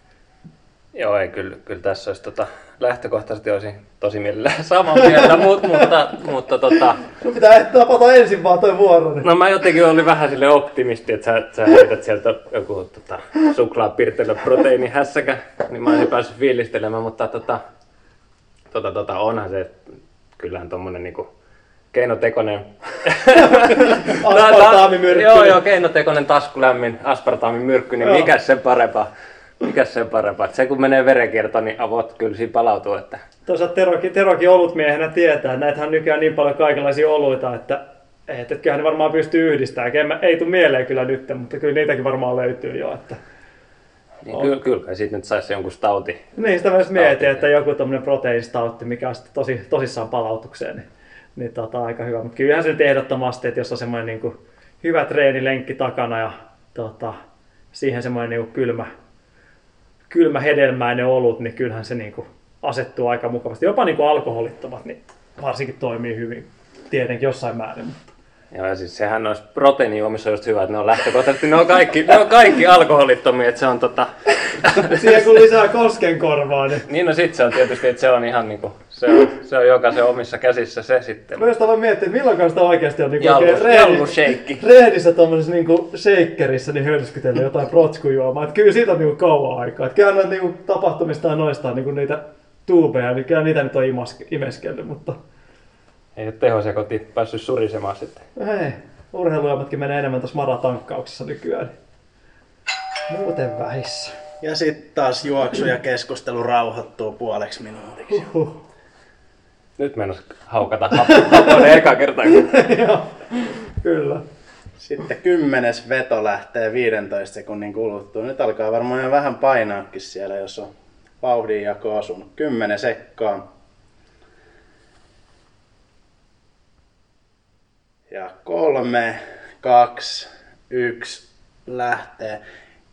Joo, ei kyllä, kyllä tässä olisi tota, lähtökohtaisesti olisin tosi mielellään samaa mieltä, mutta, mutta, mutta tota, No pitää tapata ensin vaan toi vuoro. Niin. no mä jotenkin olin vähän sille optimisti, että sä, sä heität sieltä joku tota, suklaapirtelö proteiinihässäkä, niin mä olisin päässyt fiilistelemään, mutta tota, tota, tota, onhan se, kyllähän tommonen niinku keinotekoinen Aspartaamimyrkky. Joo, joo, keinotekoinen taskulämmin aspartaamimyrkky, niin mikä sen parempaa? Mikä sen parempaa? Et se kun menee verenkiertoon, niin avot kyllä siinä palautuu. Että... Toisaalta Terokin, Terokin olutmiehenä tietää, että näitähän on nykyään niin paljon kaikenlaisia oluita, että, että, että kyllähän ne varmaan pystyy yhdistämään. Ei, ei tule mieleen kyllä nyt, mutta kyllä niitäkin varmaan löytyy jo. Että. Niin kyllä, kyllä siitä nyt saisi jonkun stauti. Niin, sitä myös mietin, että joku tämmöinen proteiinistautti, mikä on sitten tosi, tosissaan palautukseen, niin, niin tota, aika hyvä. Mutta kyllähän se nyt ehdottomasti, että jos on semmoinen niin kuin, hyvä treenilenkki takana ja tota, siihen semmoinen niin kuin, kylmä, kylmä hedelmäinen olut, niin kyllähän se niin kuin, asettuu aika mukavasti. Jopa niin kuin alkoholittomat, niin varsinkin toimii hyvin. Tietenkin jossain määrin. Mutta. Joo, ja siis sehän noissa proteiinijuomissa on just hyvä, että ne on lähtökohtaisesti, ne on kaikki, ne on kaikki alkoholittomia, että se on tota... Siihen kun lisää koskenkorvaa, niin Niin no sit se on tietysti, että se on ihan niinku, se on, se on jokaisen omissa käsissä se sitten. Mä just aloin miettiä, että milloin sitä oikeasti on niinku Jallu- rehdi- rehdissä tuommoisessa niinku shakerissä niin hölskytellä jotain protskujuomaa. Et kyllä siitä on niinku kauan aikaa. Et kyllä noita niinku tapahtumista ja noista on niinku niitä tuubeja, niin kyllä niitä nyt on imas, imeskellyt, mutta Ei ole tehosekoti päässyt surisemaan sitten. ei. Urheilujuomatkin menee enemmän tuossa maratankkauksessa nykyään. Niin. Muuten vähissä. Ja sitten taas juoksu ja keskustelu rauhoittuu puoleksi minuutiksi. Nyt mennään haukata happoinen eka kerta. kun- Joo, kyllä. Sitten kymmenes veto lähtee 15 sekunnin kuluttua. Nyt alkaa varmaan jo vähän painaakin siellä, jos on vauhdinjako osunut. 10 sekkaa. Ja kolme, kaksi, yksi lähtee.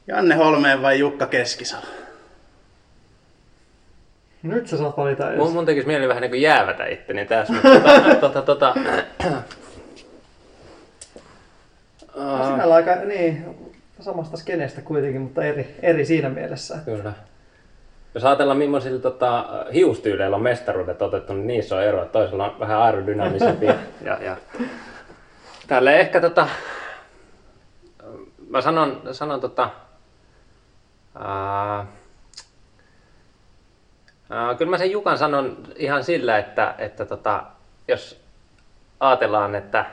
Janne Holmeen vai Jukka Keskisalo? Nyt sä saat valita Mun, ensin. mun tekisi mieli vähän niin jäävätä itteni tässä, mutta tota, tota, tota, No, Sinällä aika, niin, samasta skeneestä kuitenkin, mutta eri, eri siinä mielessä. Kyllä. Jos ajatellaan millaisilla tota, hiustyyleillä on mestaruudet otettu, niin niissä on eroa. Toisella on vähän aerodynaamisempi. ja, ja. Tälle ehkä tota, mä sanon, sanon tota, ää, kyllä mä sen Jukan sanon ihan sillä, että, että tota, jos ajatellaan, että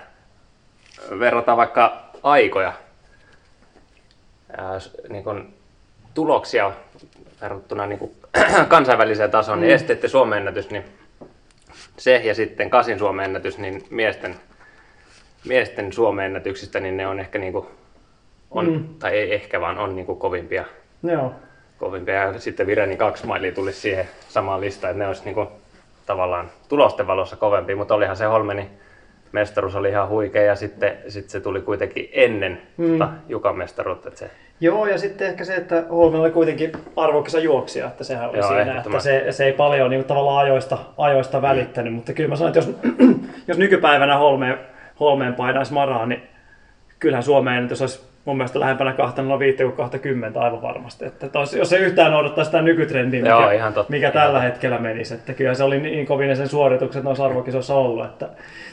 verrataan vaikka aikoja, ää, niin kun tuloksia verrattuna niin kuin kansainväliseen tasoon, mm. niin esteette Suomen ennätys, niin se ja sitten Kasin Suomen ennätys, niin miesten, miesten Suomen ennätyksistä, niin ne on ehkä niin kuin, on, mm. tai ei ehkä vaan on niin kuin kovimpia, Joo. Kovimpia. Ja sitten Vireni kaksi mailia tulisi siihen samaan listaan, että ne olisi niin kuin, tavallaan tulosten valossa kovempi, mutta olihan se Holmeni mestaruus oli ihan huikea ja sitten, sitten se tuli kuitenkin ennen Mm. mm. tota Jukan mestaruutta. Että se, Joo, ja sitten ehkä se, että Holmella oli kuitenkin arvokisa juoksija, että sehän oli Joo, siinä, että se, se ei paljon niin tavallaan ajoista, ajoista välittänyt, mutta kyllä mä sanoin, että jos, jos nykypäivänä Holmeen, Holmeen painaisi maraa, niin kyllähän Suomeen ennätys olisi mun mielestä lähempänä 205 kuin 20 aivan varmasti. Että tos, jos se yhtään noudattaa sitä nykytrendiä, Joo, mikä, ihan totta. mikä tällä hetkellä menisi. Että kyllä se oli niin kovin sen suoritukset noissa arvokisoissa ollut. Että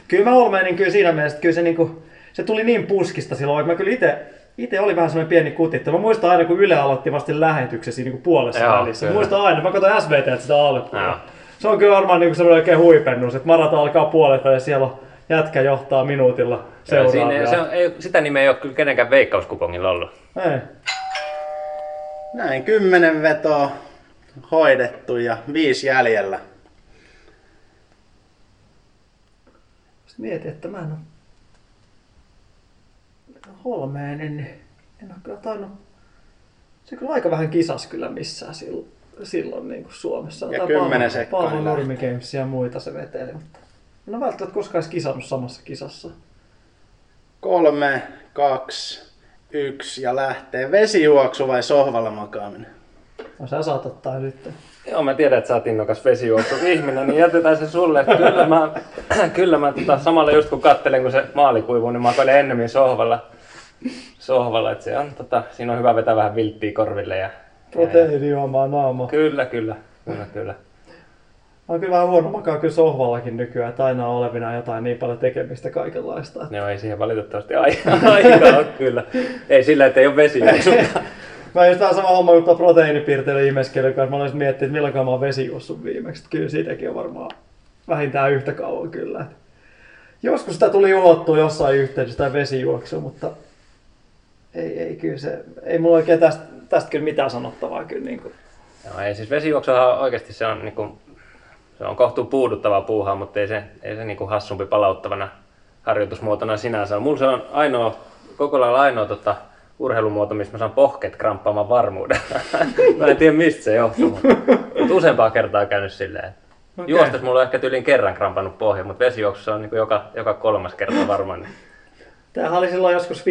kyllä mä Holmeen, niin kyllä siinä mielessä, että kyllä se, niin kuin, se tuli niin puskista silloin, että mä kyllä itse itse oli vähän semmoinen pieni kutitta. Mä muistan aina, kun Yle aloitti vasta lähetyksen siinä niin puolessa Joo, välissä. Mä muistan aina, mä katsoin SVT sitä. Joo. Se on kyllä varmaan niin semmoinen oikein huipennus, että maraton alkaa puolet ja siellä on jätkä johtaa minuutilla seuraavia. siinä, se on, ei, sitä nimeä ei ole kyllä kenenkään veikkauskupongilla ollut. Ei. Näin, kymmenen vetoa hoidettu ja viisi jäljellä. Sitten mietin, että mä en ole Holmeen, en, en ole kyllä tainnut... Se kyllä aika vähän kisas kyllä missään silloin, silloin niin kuin Suomessa. Ja kymmenen Pallo- sekkaa Pallo niin Nurmi Gamesia ja muita se veteli, mutta en ole välttämättä koskaan edes kisannut samassa kisassa. Kolme, kaksi, yksi ja lähtee. Vesijuoksu vai sohvalla makaaminen? No sä saat ottaa nyt. Joo, mä tiedän, että sä oot innokas vesijuoksu ihminen, niin jätetään se sulle. Että Kyllä mä, kyllä mä tota, samalla just kun kattelen, kun se maali kuivuu, niin makoilen ennemmin sohvalla. Sohvalla, että se on, tota, siinä on hyvä vetää vähän vilttiä korville. Ja, ja, ja. Proteiinijuomaa naama. Kyllä, kyllä, kyllä, kyllä. Oon kyllä vähän huono makaa kyllä sohvallakin nykyään, että aina on olevina jotain niin paljon tekemistä kaikenlaista. että- Joo, ei siihen valitettavasti ai- aikaa ole kyllä. Ei sillä, että ei ole vesijuoksu. Mä just vähän sama homma juttu proteiinipiirteiden imeskelyn kanssa. Mä olisin miettinyt, että milloin mä oon vesijuossut viimeksi. Kyllä siitäkin on varmaan vähintään yhtä kauan kyllä. Joskus sitä tuli juottua jossain yhteydessä sitä vesijuoksua, mutta ei, ei kyllä se, ei mulla oikein tästä, tästä kyllä mitään sanottavaa kyllä niin kuin. Joo, ei siis vesijuoksuhan oikeasti se on, niinku, se on kohtuu puuduttavaa puuhaa, mutta ei se, ei se niinku hassumpi palauttavana harjoitusmuotona sinänsä. ole. Mulla se on ainoa, koko lailla ainoa tota, urheilumuoto, missä mä saan pohkeet kramppaamaan varmuuden. mä en tiedä mistä se johtuu, mutta, mutta useampaa kertaa käynyt silleen. Okei. Juostas mulla on ehkä tyylin kerran krampannut pohja, mutta vesijuoksussa on niinku joka, joka kolmas kerta varmaan. Niin. Tämähän oli silloin joskus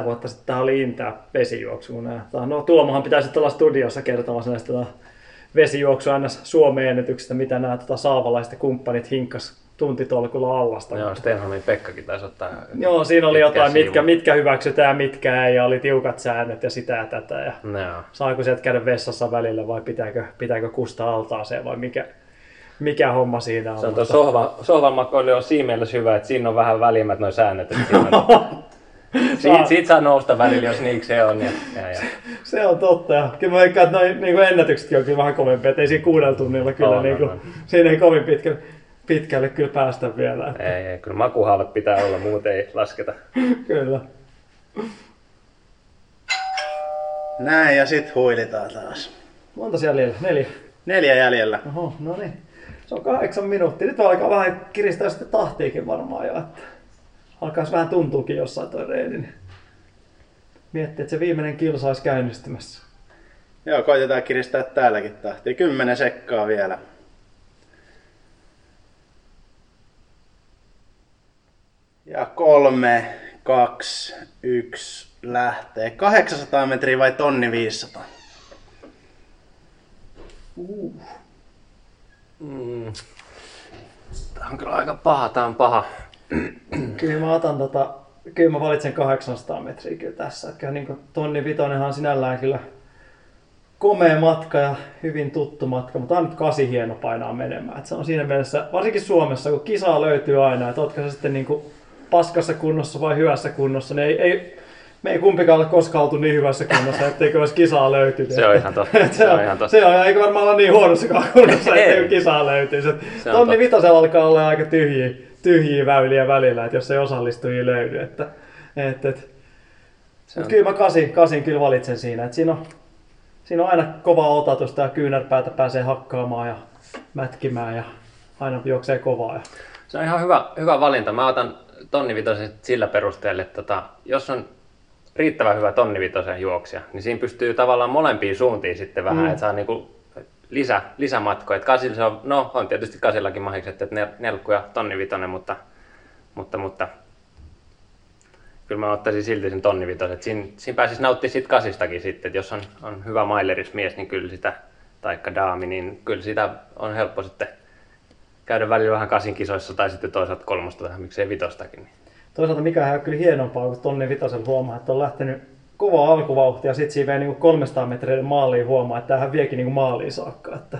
15-20 vuotta sitten, tämä oli Intää vesijuoksu. No Tuomohan pitäisi olla studiossa kertomassa näistä tota, vesijuoksu aina Suomen ennätyksistä, mitä nämä tota, saavalaiset kumppanit hinkkas tuntitolkulla allasta. Joo, Stenholmin Pekkakin taisi ottaa. Joo, siinä oli jotain, mitkä, mitkä hyväksytään ja mitkä ei, ja oli tiukat säännöt ja sitä ja tätä. Ja Joo. saako sieltä käydä vessassa välillä vai pitääkö, pitääkö kustaa altaaseen vai mikä, mikä homma siinä on. Se on tuo mutta- sohva, sohvan makoilu on siinä mielessä hyvä, että siinä on vähän välimmät noin säännöt. Että siinä on, siitä, siitä, saa nousta välillä, jos niiksi se on. Ja, ja, ja. Se on totta. Ja kyllä mä veikkaan, että noin niin ennätyksetkin on kyllä vähän kovempia. Että ei siinä kuudella tunnilla kyllä, On, on, niin kuin, on. siinä ei kovin pitkälle, pitkälle kyllä päästä vielä. Että, Ei, ei, kyllä makuhaavat pitää olla, muuten ei lasketa. kyllä. Näin ja sit huilitaan taas. Monta siellä jäljellä? Neljä. Neljä jäljellä. Oho, no niin. Se on kahdeksan minuuttia. Nyt alkaa vähän kiristää sitten tahtiikin varmaan jo. Että alkaisi vähän tuntuukin jossain toi reeni. niin Miettii, että se viimeinen kilsa olisi käynnistymässä. Joo, koitetaan kiristää täälläkin tahtia. Kymmenen sekkaa vielä. Ja kolme, kaksi, yksi, lähtee. 800 metriä vai tonni 500? Mm. Tää on kyllä aika paha, tää on paha. Kyllä mä otan tota, kyllä mä valitsen 800 metriä kyllä tässä. Kyllä niin kuin tonni vitonenhan on sinällään kyllä komea matka ja hyvin tuttu matka, mutta on nyt kasi hieno painaa menemään. Et se on siinä mielessä, varsinkin Suomessa, kun kisaa löytyy aina, että ootko se sitten niin kuin paskassa kunnossa vai hyvässä kunnossa, niin ei, ei, me ei kumpikaan ole koskaan oltu niin hyvässä kunnossa, etteikö olisi kisaa löytynyt. Se on ihan totta. se, Se on ihan totta. se on, eikä varmaan olla niin huonossakaan kunnossa, Ei. ettei kisaa löytyisi. Et Se Tonni vitosella alkaa olla aika tyhjiä, tyhjiä väyliä välillä, että jos ei osallistujia löydy. Että, et, et. Se Mut on- kyllä mä kasin, kasin kyllä valitsen siinä. Et siinä, on, siinä on aina kova otatusta ja kyynärpäätä pääsee hakkaamaan ja mätkimään ja aina juoksee kovaa. Ja... Se on ihan hyvä, hyvä valinta. Mä otan tonnivitosen sillä perusteella, että tota, jos on riittävän hyvä tonnivitosen juoksija, niin siinä pystyy tavallaan molempiin suuntiin sitten vähän, Mm. että saa niinku lisä, lisämatkoja. Et kasilla se on, no on tietysti kasillakin mahdollisesti, että nel- nelkku ja tonnivitonen, mutta, mutta, mutta kyllä mä ottaisin silti sen tonnivitosen. Siinä, siinä pääsisi nauttimaan siitä kasistakin sitten, että jos on, on hyvä mailerismies, niin kyllä sitä, taikka daami, niin kyllä sitä on helppo sitten käydä välillä vähän kasin kisoissa tai sitten toisaalta kolmosta vähän, miksei vitostakin. Niin. Toisaalta mikä on kyllä hienompaa, kun tonni vitosella huomaa, että on lähtenyt kovaa alkuvauhtia ja sitten siinä vei niin 300 metriä maaliin huomaa, että tämähän viekin niin maaliin saakka. Että,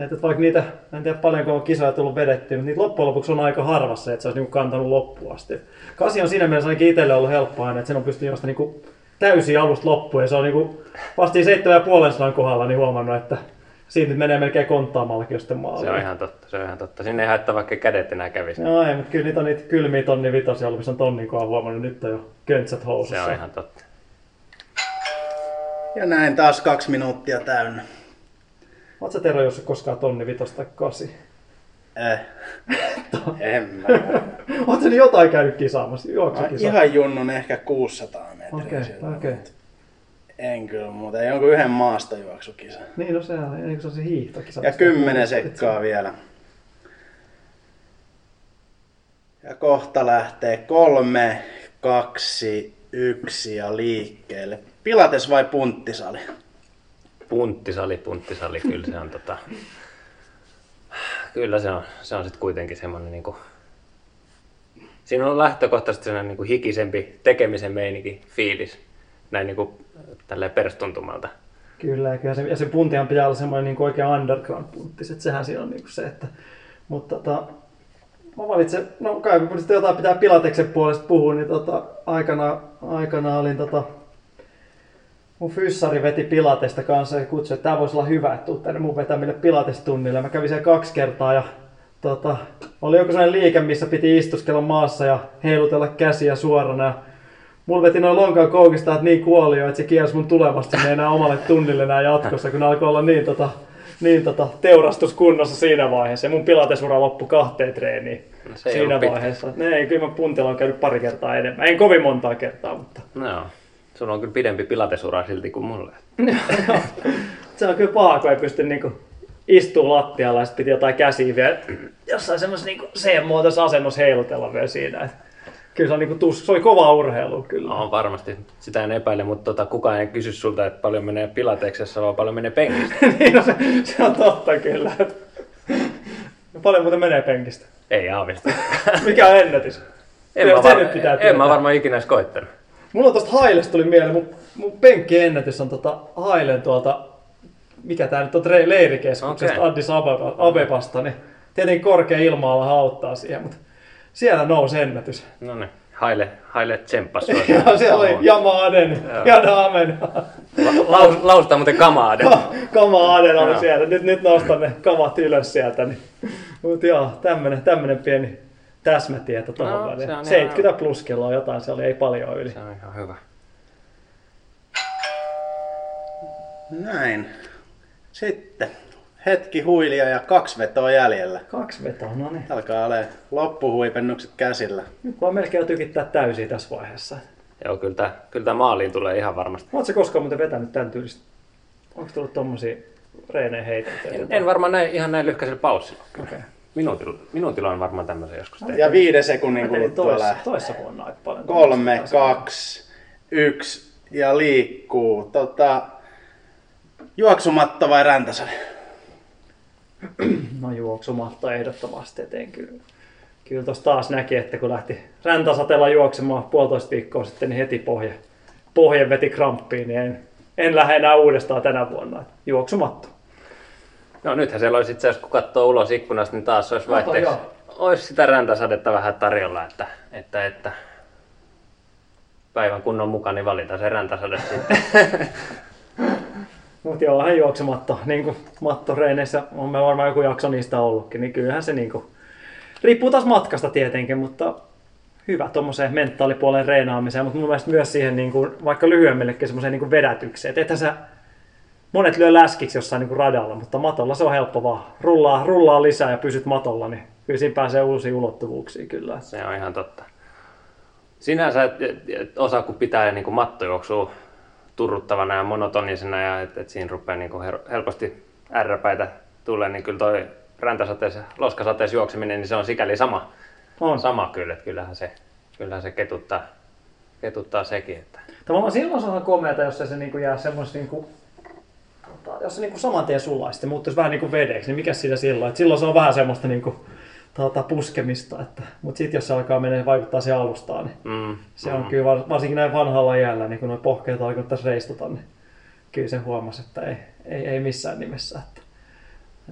että vaikka niitä, en tiedä paljonko on kisoja tullut vedettyä, mutta niitä loppujen lopuksi on aika harvassa, että se olisi niin kantanut loppuun asti. Kasi on siinä mielessä ainakin itselle ollut helppoa että sen on pystynyt josta niin täysin alusta loppuun. Ja se on niin kuin, vasta 7,5 kohdalla niin huomannut, että siitä menee melkein konttaamallakin jo sitten maaliin. Se on ihan totta, se on ihan totta. Sinne ei haittaa vaikka kädet enää kävisi. Joo, ei, mutta kyllä niitä on niitä kylmiä tonni vitosia ollut, missä on tonnin kohan huomannut, nyt on jo köntsät housussa. Se on ihan totta. Ja näin taas kaksi minuuttia täynnä. Oot sä Tero, jos koskaan tonni vitosta tai kasi? Eh. en mä. Nyt jotain käynyt kisaamassa? Juoksukisa? ihan junnun ehkä 600 metriä. Okei, silloin, okei. mut En kyllä muuta. Jonkun yhden maastojuoksukisa. Niin, no sehän on, kuin se on se hiihtokisa. Ja kymmenen sekkaa vielä. Ja kohta lähtee kolme, kaksi, yksi ja liikkeelle. Pilates vai punttisali? Punttisali, punttisali, kyllä se on tota... Kyllä se on, se on sitten kuitenkin semmoinen niinku... Siinä on lähtökohtaisesti sellainen niinku hikisempi tekemisen meininki, fiilis, näin niinku tälleen perstuntumalta. Kyllä, ja, se, ja se puntihan pitää olla semmoinen niin oikein underground-punttis, että sehän siinä on niin kuin se, että... Mutta tota, mä valitsen, no kai kun sitten jotain pitää Pilateksen puolesta puhua, niin tota, aikana, aikana olin tota, mun fyssari veti Pilatesta kanssa ja kutsui, että tämä voisi olla hyvä, että tuu tänne mun vetämille Pilatestunnille. Mä kävin siellä kaksi kertaa ja tota, oli joku sellainen liike, missä piti istuskella maassa ja heilutella käsiä suorana. Mulla veti noin lonkan koukista niin kuoli jo, että se kielsi mun tulevasta sinne enää omalle tunnille enää jatkossa, kun alkoi olla niin, tota, niin tota, teurastuskunnossa siinä vaiheessa. Ja mun pilatesura loppui kahteen treeniin No se siinä vaiheessa. Ne, ei, kyllä mä puntilla on käynyt pari kertaa enemmän. En kovin montaa kertaa, mutta No joo. Sulla on kyllä pidempi pilatesura silti kuin mulle. se on kyllä paha, kun ei pysty niinku istuu lattialla ja piti jotain käsiä vielä jossain semmoisessa niinku C-muotoisessa asennossa heilutella vielä siinä. Et kyllä se, on niinku tus, se oli kova urheilu kyllä. No varmasti, sitä en epäile, mutta tota, kukaan ei kysy sulta, että paljon menee pilateksessa, vaan paljon menee penkistä. niin no se, se, on totta kyllä. Et Paljon muuten menee penkistä. ei aavista. Mikä on ennätys? En mä, var... en mä varmaan ikinä edes koittanut. Mulla on tosta Hailesta tuli mieleen, mun, mun penkkiennätys on tota Hailen tuolta, mikä tää nyt on, leirikeskuksesta Okei. Addis Abeba, Abebasta, niin tietenkin korkea ilma auttaa siihen, mutta siellä nousi ennätys. No niin, haile, haile tsemppas. Ja siellä oli Jama Aden ja Damen. La- laus, lausutaan muuten kamaa. Kama Aden oli siellä. Nyt, nyt nostan ne kamat ylös sieltä. Niin. Mut joo, tämmönen, tämmönen pieni täsmätieto tuohon No, väliin. se on 70 plus kiloa jotain, se oli ei paljon yli. Se on ihan hyvä. Näin. Sitten hetki huilia ja kaksi vetoa jäljellä. Kaksi vetoa, no niin. Alkaa olla loppuhuipennukset käsillä. Nyt vaan melkein jo tykittää täysiä tässä vaiheessa. Joo, kyllä tämä, kyllä tämä maaliin tulee ihan varmasti. Oletko koskaan muuten vetänyt tämän tyylistä? Onko tullut tommosia reeneen heiteltyä? En, en varmaan näin, ihan näin lyhkäisellä paussilla. Okei. Minuutilla, minuutilla on varmaan tämmöisen joskus tehnyt. Ja viiden sekunnin kuluttua toissa, lähtee. toissa vuonna aika paljon. Kolme, kaksi, yksi ja liikkuu. Tota, juoksumatta vai räntäsade? No juoksumatta ehdottomasti eteen kyllä. Kyllä tuossa taas näki, että kun lähti räntäsateella juoksemaan puolitoista viikkoa sitten, niin heti pohje, pohje veti kramppiin, niin en, en lähde enää uudestaan tänä vuonna. Juoksumatto. No nythän siellä olisi itse asiassa, kun katsoo ulos ikkunasta, niin taas olisi vaihteeksi. Olisi sitä räntäsadetta vähän tarjolla, että, että, että päivän kunnon mukaan niin valita se räntäsade sitten. Mutta joo, hän juoksematto, niin kuin mattoreeneissä on meillä varmaan joku jakso niistä ollutkin, niin kyllähän se niin kuin, riippuu taas matkasta tietenkin, mutta hyvä tuommoiseen mentaalipuolen reenaamiseen, mutta mun mielestä myös siihen niin kuin, vaikka lyhyemmillekin semmoiseen niin vedätykseen. Et ethän sä, monet lyö läskiksi jossain niin kuin radalla, mutta matolla se on helppo vaan. Rullaa, rullaa lisää ja pysyt matolla, niin kyllä siinä pääsee uusia ulottuvuuksia kyllä. Se on ihan totta. Sinänsä et, et, et osa kun pitää niin kuin mattojuoksua turruttavana ja monotonisena ja että et siinä rupeaa niin kuin helposti ärräpäitä tulee, niin kyllä toi räntäsateessa, loskasateessa juokseminen, niin se on sikäli sama, On. sama kyllä, että kyllähän se, kyllähän se ketuttaa, ketuttaa sekin. Että. Tavallaan silloin se on komeata, jos se niinku jää semmoista niinku, tota, jos se niinku saman tien sulaa, sitten muuttuisi vähän niinku vedeksi, niin mikä siinä silloin? Et silloin se on vähän semmoista niinku, tota, puskemista, että, mutta sitten jos se alkaa mennä vaikuttaa siihen alustaan, niin Mm, se on kyllä var, varsinkin näin vanhalla iällä, niin kun nuo pohkeet alkoi tässä reistata, niin kyllä se huomasi, että ei, ei, ei missään nimessä. Että,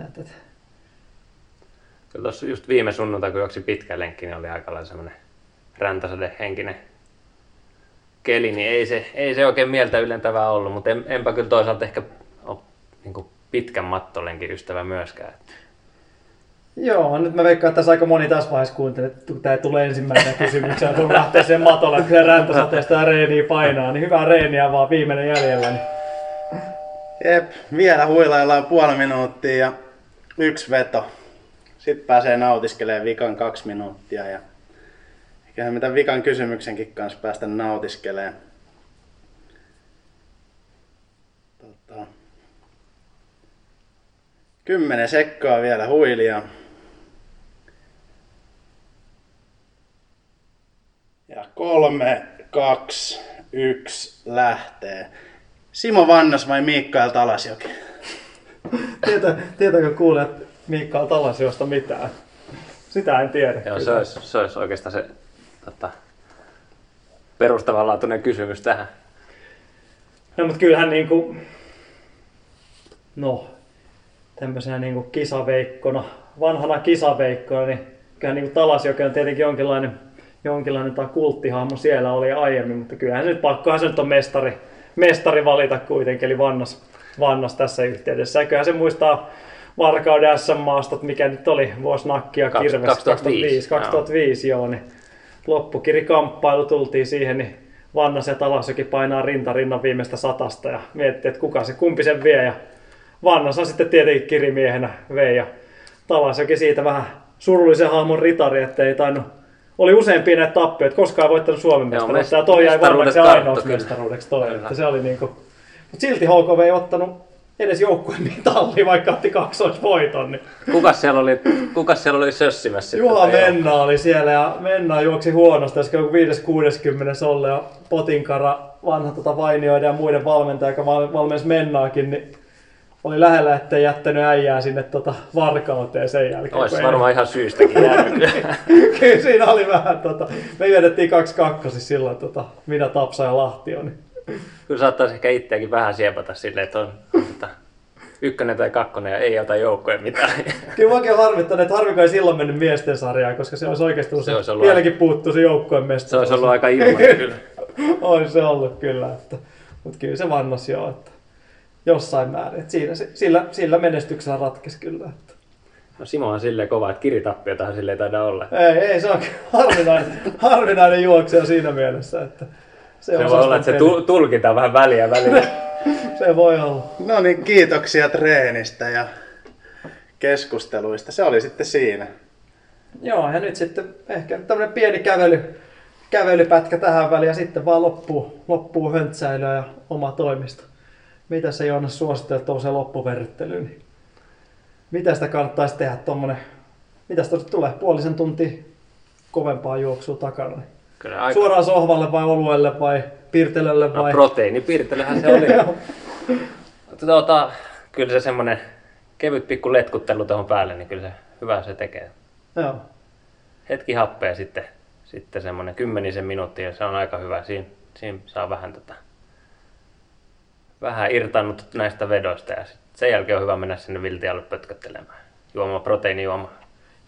että, että, Kyllä tuossa just viime sunnuntai, kun juoksi pitkä lenkki, niin oli aika lailla semmoinen räntäsade henkinen keli, niin ei se, ei se oikein mieltä ylentävää ollut, mutta en, enpä kyllä toisaalta ehkä ole niin pitkän mattolenkin ystävä myöskään. Joo, nyt mä veikkaan, että tässä aika moni tässä vaiheessa kuuntelee, että kun tämä tulee ensimmäisenä kysymyksenä, kun lähtee sen matolle, että se räntäsateesta reeniä painaa, niin hyvää reeniä vaan viimeinen jäljellä. Niin Jep, vielä huilaillaan puoli minuuttia ja yksi veto. Sitten pääsee nautiskelemaan vikan kaksi minuuttia ja eiköhän mitä vikan kysymyksenkin kanssa päästä nautiskelemaan. Tota, kymmenen sekkaa vielä huilia. Kolme, kaksi, yksi, lähtee. Simo Vannas vai Mikael Talasjoki? Tietää, tietääkö kuulijat Mikael Talasiosta mitään? Sitä en tiedä. Joo, se olisi, se olisi oikeastaan se tota, perustavanlaatuinen kysymys tähän. No, mutta kyllähän niinku, no, tämmöisenä niinku kisaveikkona, vanhana kisaveikkona, niin kyllähän niinku Talasjoki on tietenkin jonkinlainen, jonkinlainen tai kulttihahmo siellä oli aiemmin, mutta kyllähän se nyt pakkohan se nyt on mestari, mestari valita kuitenkin, eli Vannas, Vannas tässä yhteydessä. Ja kyllähän se muistaa Varkauden SM-maastot, mikä nyt oli vuosi nakkia Kaks- kirves 2005, 2005, 2005 joo, niin loppukirikamppailu tultiin siihen, niin Vannas ja Talasjoki painaa rinta rinnan viimeistä satasta ja miettii, että kuka se, kumpi sen vie. Ja Vannas on sitten tietenkin kirimiehenä vei ja Talasjoki siitä vähän surullisen hahmon ritari, että ei tainnut oli useampia näitä tappioita, koskaan voittanut Suomen Joo, mestaruutta. mest- Ja toi jäi mestaruudet ainoaksi mestaruudeksi toi. Kyllä. Että se oli niinku... Mutta silti HKV ei ottanut edes joukkueen mitallia, vaikka otti kaksoisvoiton. Niin. Kukas siellä oli, kukas siellä oli sössimässä? sitten Juha Menna oli siellä ja Menna juoksi huonosti, jos joku 5-60 Olle ja Potinkara, vanha tota Vainioiden ja muiden valmentaja, joka val- valmensi Mennaakin, niin oli lähellä, ettei jättänyt äijää sinne tota varkauteen sen jälkeen. Olisi varmaan ihan syystäkin jäänyt. Kyllä siinä oli vähän tota, me vedettiin kaksi kakkosi silloin tota, minä Tapsa ja Lahtio. Niin. Kyllä saattaisi ehkä itseäkin vähän siepata silleen, että on, on tota, ykkönen tai kakkonen ja ei ota joukkoja mitään. Kyllä mä oikein harmittanut, että harmi kun ei silloin mennyt miesten sarjaan, koska se olisi oikeasti ollut, Se olisi ollut vieläkin puuttuu se joukkueen mestaruus. Se olisi ollut aika ilmainen kyllä. Olisi se ollut kyllä, että, mutta kyllä se vannos joo, että jossain määrin. Että siinä, se- sillä, sillä menestyksellä ratkesi kyllä. Että. No Simo on silleen kova, että kiritappiota silleen taida olla. Ei, ei, se on harvinainen, harvinainen juoksija siinä mielessä, että Se osasi voi olla, että se ton tu- tulkitaan vähän väliä välillä. Se voi olla. No niin, kiitoksia treenistä ja keskusteluista. Se oli sitten siinä. Joo, ja nyt sitten ehkä tämmönen pieni kävely, kävelypätkä tähän väliin ja sitten vaan loppuu, loppuu höntsäilyä ja oma toimisto. Mitä se Joonas suosittelee tuollaiseen loppuverryttelyyn? Niin mitä sitä kannattaisi tehdä tuommoinen, mitä sitä tulee, puolisen tuntia kovempaa juoksua takana? Niin Kyllä aika... Suoraan sohvalle vai oluelle vai pirtelölle No vai? proteiinipirtelöhän se oli. Tuota, kyllä se semmonen kevyt pikku letkuttelu tuohon päälle, niin kyllä se hyvä se tekee. Joo. Hetki happea sitten, sitten semmonen kymmenisen minuuttia, se on aika hyvä. Siinä, siinä saa vähän tota, vähän irtannut näistä vedoista ja sen jälkeen on hyvä mennä sinne viltialle pötköttelemään. Juomaan proteiinijuoma.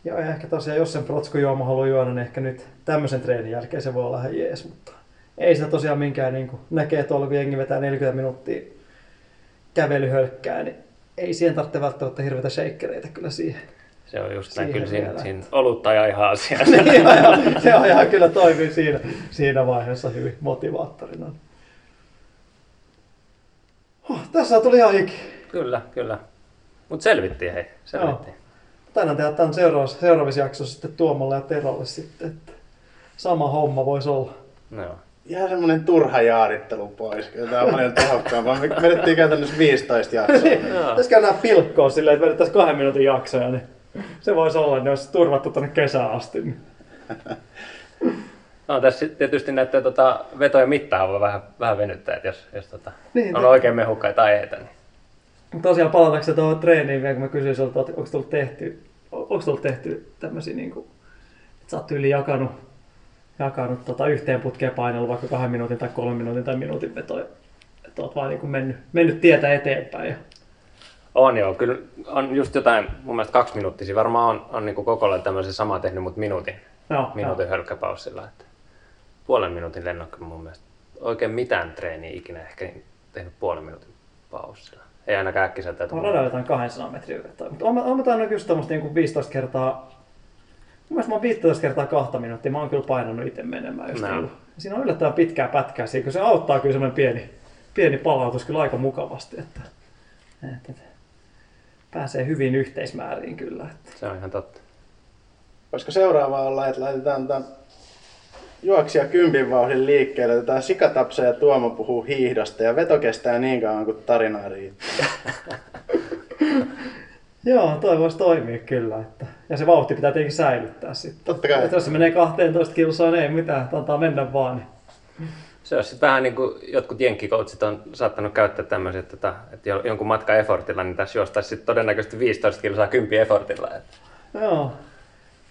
Ja ehkä tosiaan, jos sen protskujuoma haluaa juoda, niin ehkä nyt tämmöisen treenin jälkeen se voi olla ihan jees, mutta ei sitä tosiaan minkään niin kuin, näkee tuolla, kun jengi vetää 40 minuuttia kävelyhölkkää, niin ei siihen tarvitse välttämättä hirveitä shakereita kyllä siihen. Se on just näin, kyllä siinä, siinä olutta ja ihan asia. Niin, se on ihan kyllä toimii siinä, siinä vaiheessa hyvin motivaattorina. Tässä tuli ihan hiki. kyllä, kyllä. Mutta selvittiin hei, selvittiin. Tänään tehdä tämän seuraavassa, seuraavassa jaksossa sitten Tuomalle ja Terolle sitten, että sama homma voisi olla. Joo. Ihan semmonen turha jaarittelu pois. Kyllä Tää on paljon tehokkaampaa. Me vedettiin käytännössä 15 jaksoa. Joo. Pitäisikö nämä pilkkoa silleen, että vedettäisiin kahden minuutin jaksoja, niin se voisi olla, että ne olisi turvattu tuonne kesään asti. Niin. No tässä tietysti näiden tota, vetojen mittaa voi vähän, vähän venyttää, että jos, jos tota, Niin, on te- oikein mehukkaita aiheita. Niin. Tosiaan palataanko tuohon treeniin vielä, kun mä kysyin sulta, että onko tullut tehty, onko tullut tehty tämmöisiä, niin kuin, että sä oot yli jakanut, jakanut tota yhteen putkeen painella vaikka kahden minuutin tai kolmen minuutin tai minuutin vetoja. Että oot vaan niin kuin mennyt, mennyt tietä eteenpäin. Ja, On joo, kyllä on just jotain, mun mielestä kaksi minuuttisia. Varmaan on, on niin koko ajan tämmöisen sama tehnyt, mutta minuutin, joo, minuutin hölkkäpaussilla. Että puolen minuutin lennokki mun mielestä. Oikein mitään treeniä ikinä ehkä tehnyt puolen minuutin paussilla. Ei ainakaan äkkiseltä. Mä radalla jotain 200 metriä vetoa. Mutta oon, oon mä tainnut just tämmöistä niin 15 kertaa, mun mielestä mä oon 15 kertaa kahta minuuttia, mä oon kyllä painanut itse menemään. Just No. no. Siinä on yllättävän pitkää pätkää siinä, kun se auttaa kyllä semmoinen pieni, pieni palautus kyllä aika mukavasti, että, että, että pääsee hyvin yhteismääriin kyllä. Että. Se on ihan totta. Koska seuraava olla, että laitetaan tämän juoksija kympin vauhdin liikkeelle. Otetaan sikatapsa ja Tuomo puhuu hiihdosta ja veto kestää niin kauan kuin tarinaa riittää. Joo, toi voisi toimia kyllä. Että, ja se vauhti pitää tietenkin säilyttää sitten. Totta kai. Että jos se menee 12 kilsaan, niin ei mitään, antaa mennä vaan. Niin. Se on sitten vähän niin kuin jotkut jenkkikoutsit on saattanut käyttää tämmöisiä, että, tota, että jo- jonkun matka effortilla, niin tässä juostaisi sitten todennäköisesti 15 kilsaa 10 effortilla. Että. Joo.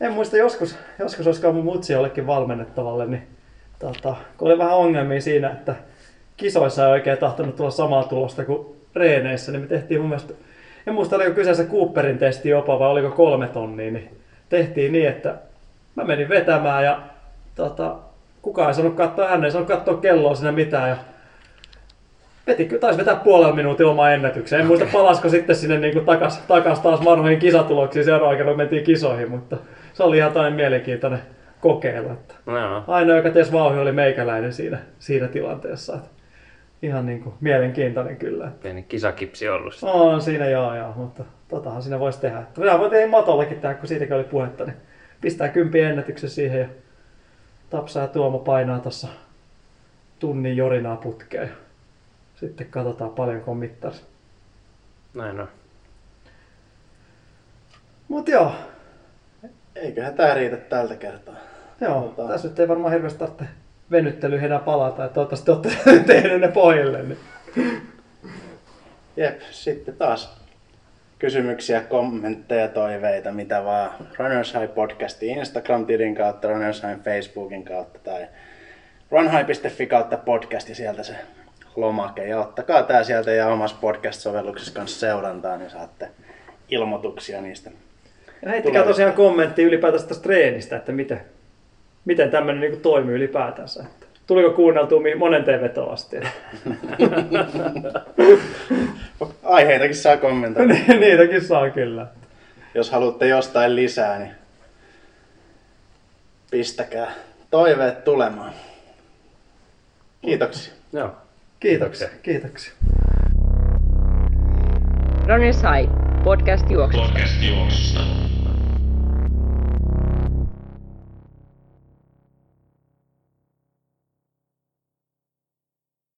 En muista, joskus, joskus olisiko mun mutsi jollekin valmennettavalle, niin tota, kun oli vähän ongelmia siinä, että kisoissa ei oikein tahtonut tulla samaa tulosta kuin reeneissä, niin me tehtiin mun mielestä, en muista oliko kyseessä Cooperin testi jopa vai oliko kolme tonnia, niin tehtiin niin, että mä menin vetämään ja tota, kukaan ei saanut katsoa, hän ei saanut katsoa kelloa siinä mitään ja Veti, taisi vetää puolella minuutin oma ennätyksen. En muista palasko sitten sinne niin takas, takas taas vanhoihin kisatuloksiin seuraavana kerran mentiin kisoihin, mutta se oli ihan tämmöinen mielenkiintoinen kokeilu. Että No ainoa, joka ties vauhi, oli meikäläinen siinä, siinä tilanteessa. Että ihan niin kuin mielenkiintoinen kyllä. Että Pieni kisakipsi ollut. on siinä joo joo, mutta totahan siinä voisi tehdä. Minä voin tehdä matollekin tehdä, kun siitäkin oli puhetta, niin pistää kympi ennätyksen siihen ja Tapsa ja Tuomo painaa tuossa tunnin jorinaa putkeen. Sitten katsotaan paljonko on mittarissa. Näin on. Mut joo, Eiköhän tää riitä tältä kertaa. joo Tota. tässä nyt ei varmaan hirveästi tarvitse venyttelyyn enää palata. Että toivottavasti olette tehneet ne pohjille. Niin. Jep, sitten taas kysymyksiä, kommentteja, toiveita, mitä vaan. Runners High podcastin Instagram-tilin kautta, Runners High Facebookin kautta tai runhigh.fi kautta podcast ja sieltä se lomake. Ja ottakaa tää sieltä ja omassa podcast-sovelluksessa kanssa seurantaa, niin saatte ilmoituksia niistä. Ja heittäkää tosiaan kommentti ylipäätänsä tästä treenistä, että miten, miten tämmöinen niin toimii ylipäätänsä. Että tuliko kuunneltua mi- monen vetoa asti? Aiheitakin saa kommentoida. Niitäkin saa kyllä. Jos haluatte jostain lisää, niin pistäkää toiveet tulemaan. Kiitoksia. Joo. Kiitoksia. Kiitoksia. Runners High, podcast juoksusta. Podcast juoksusta.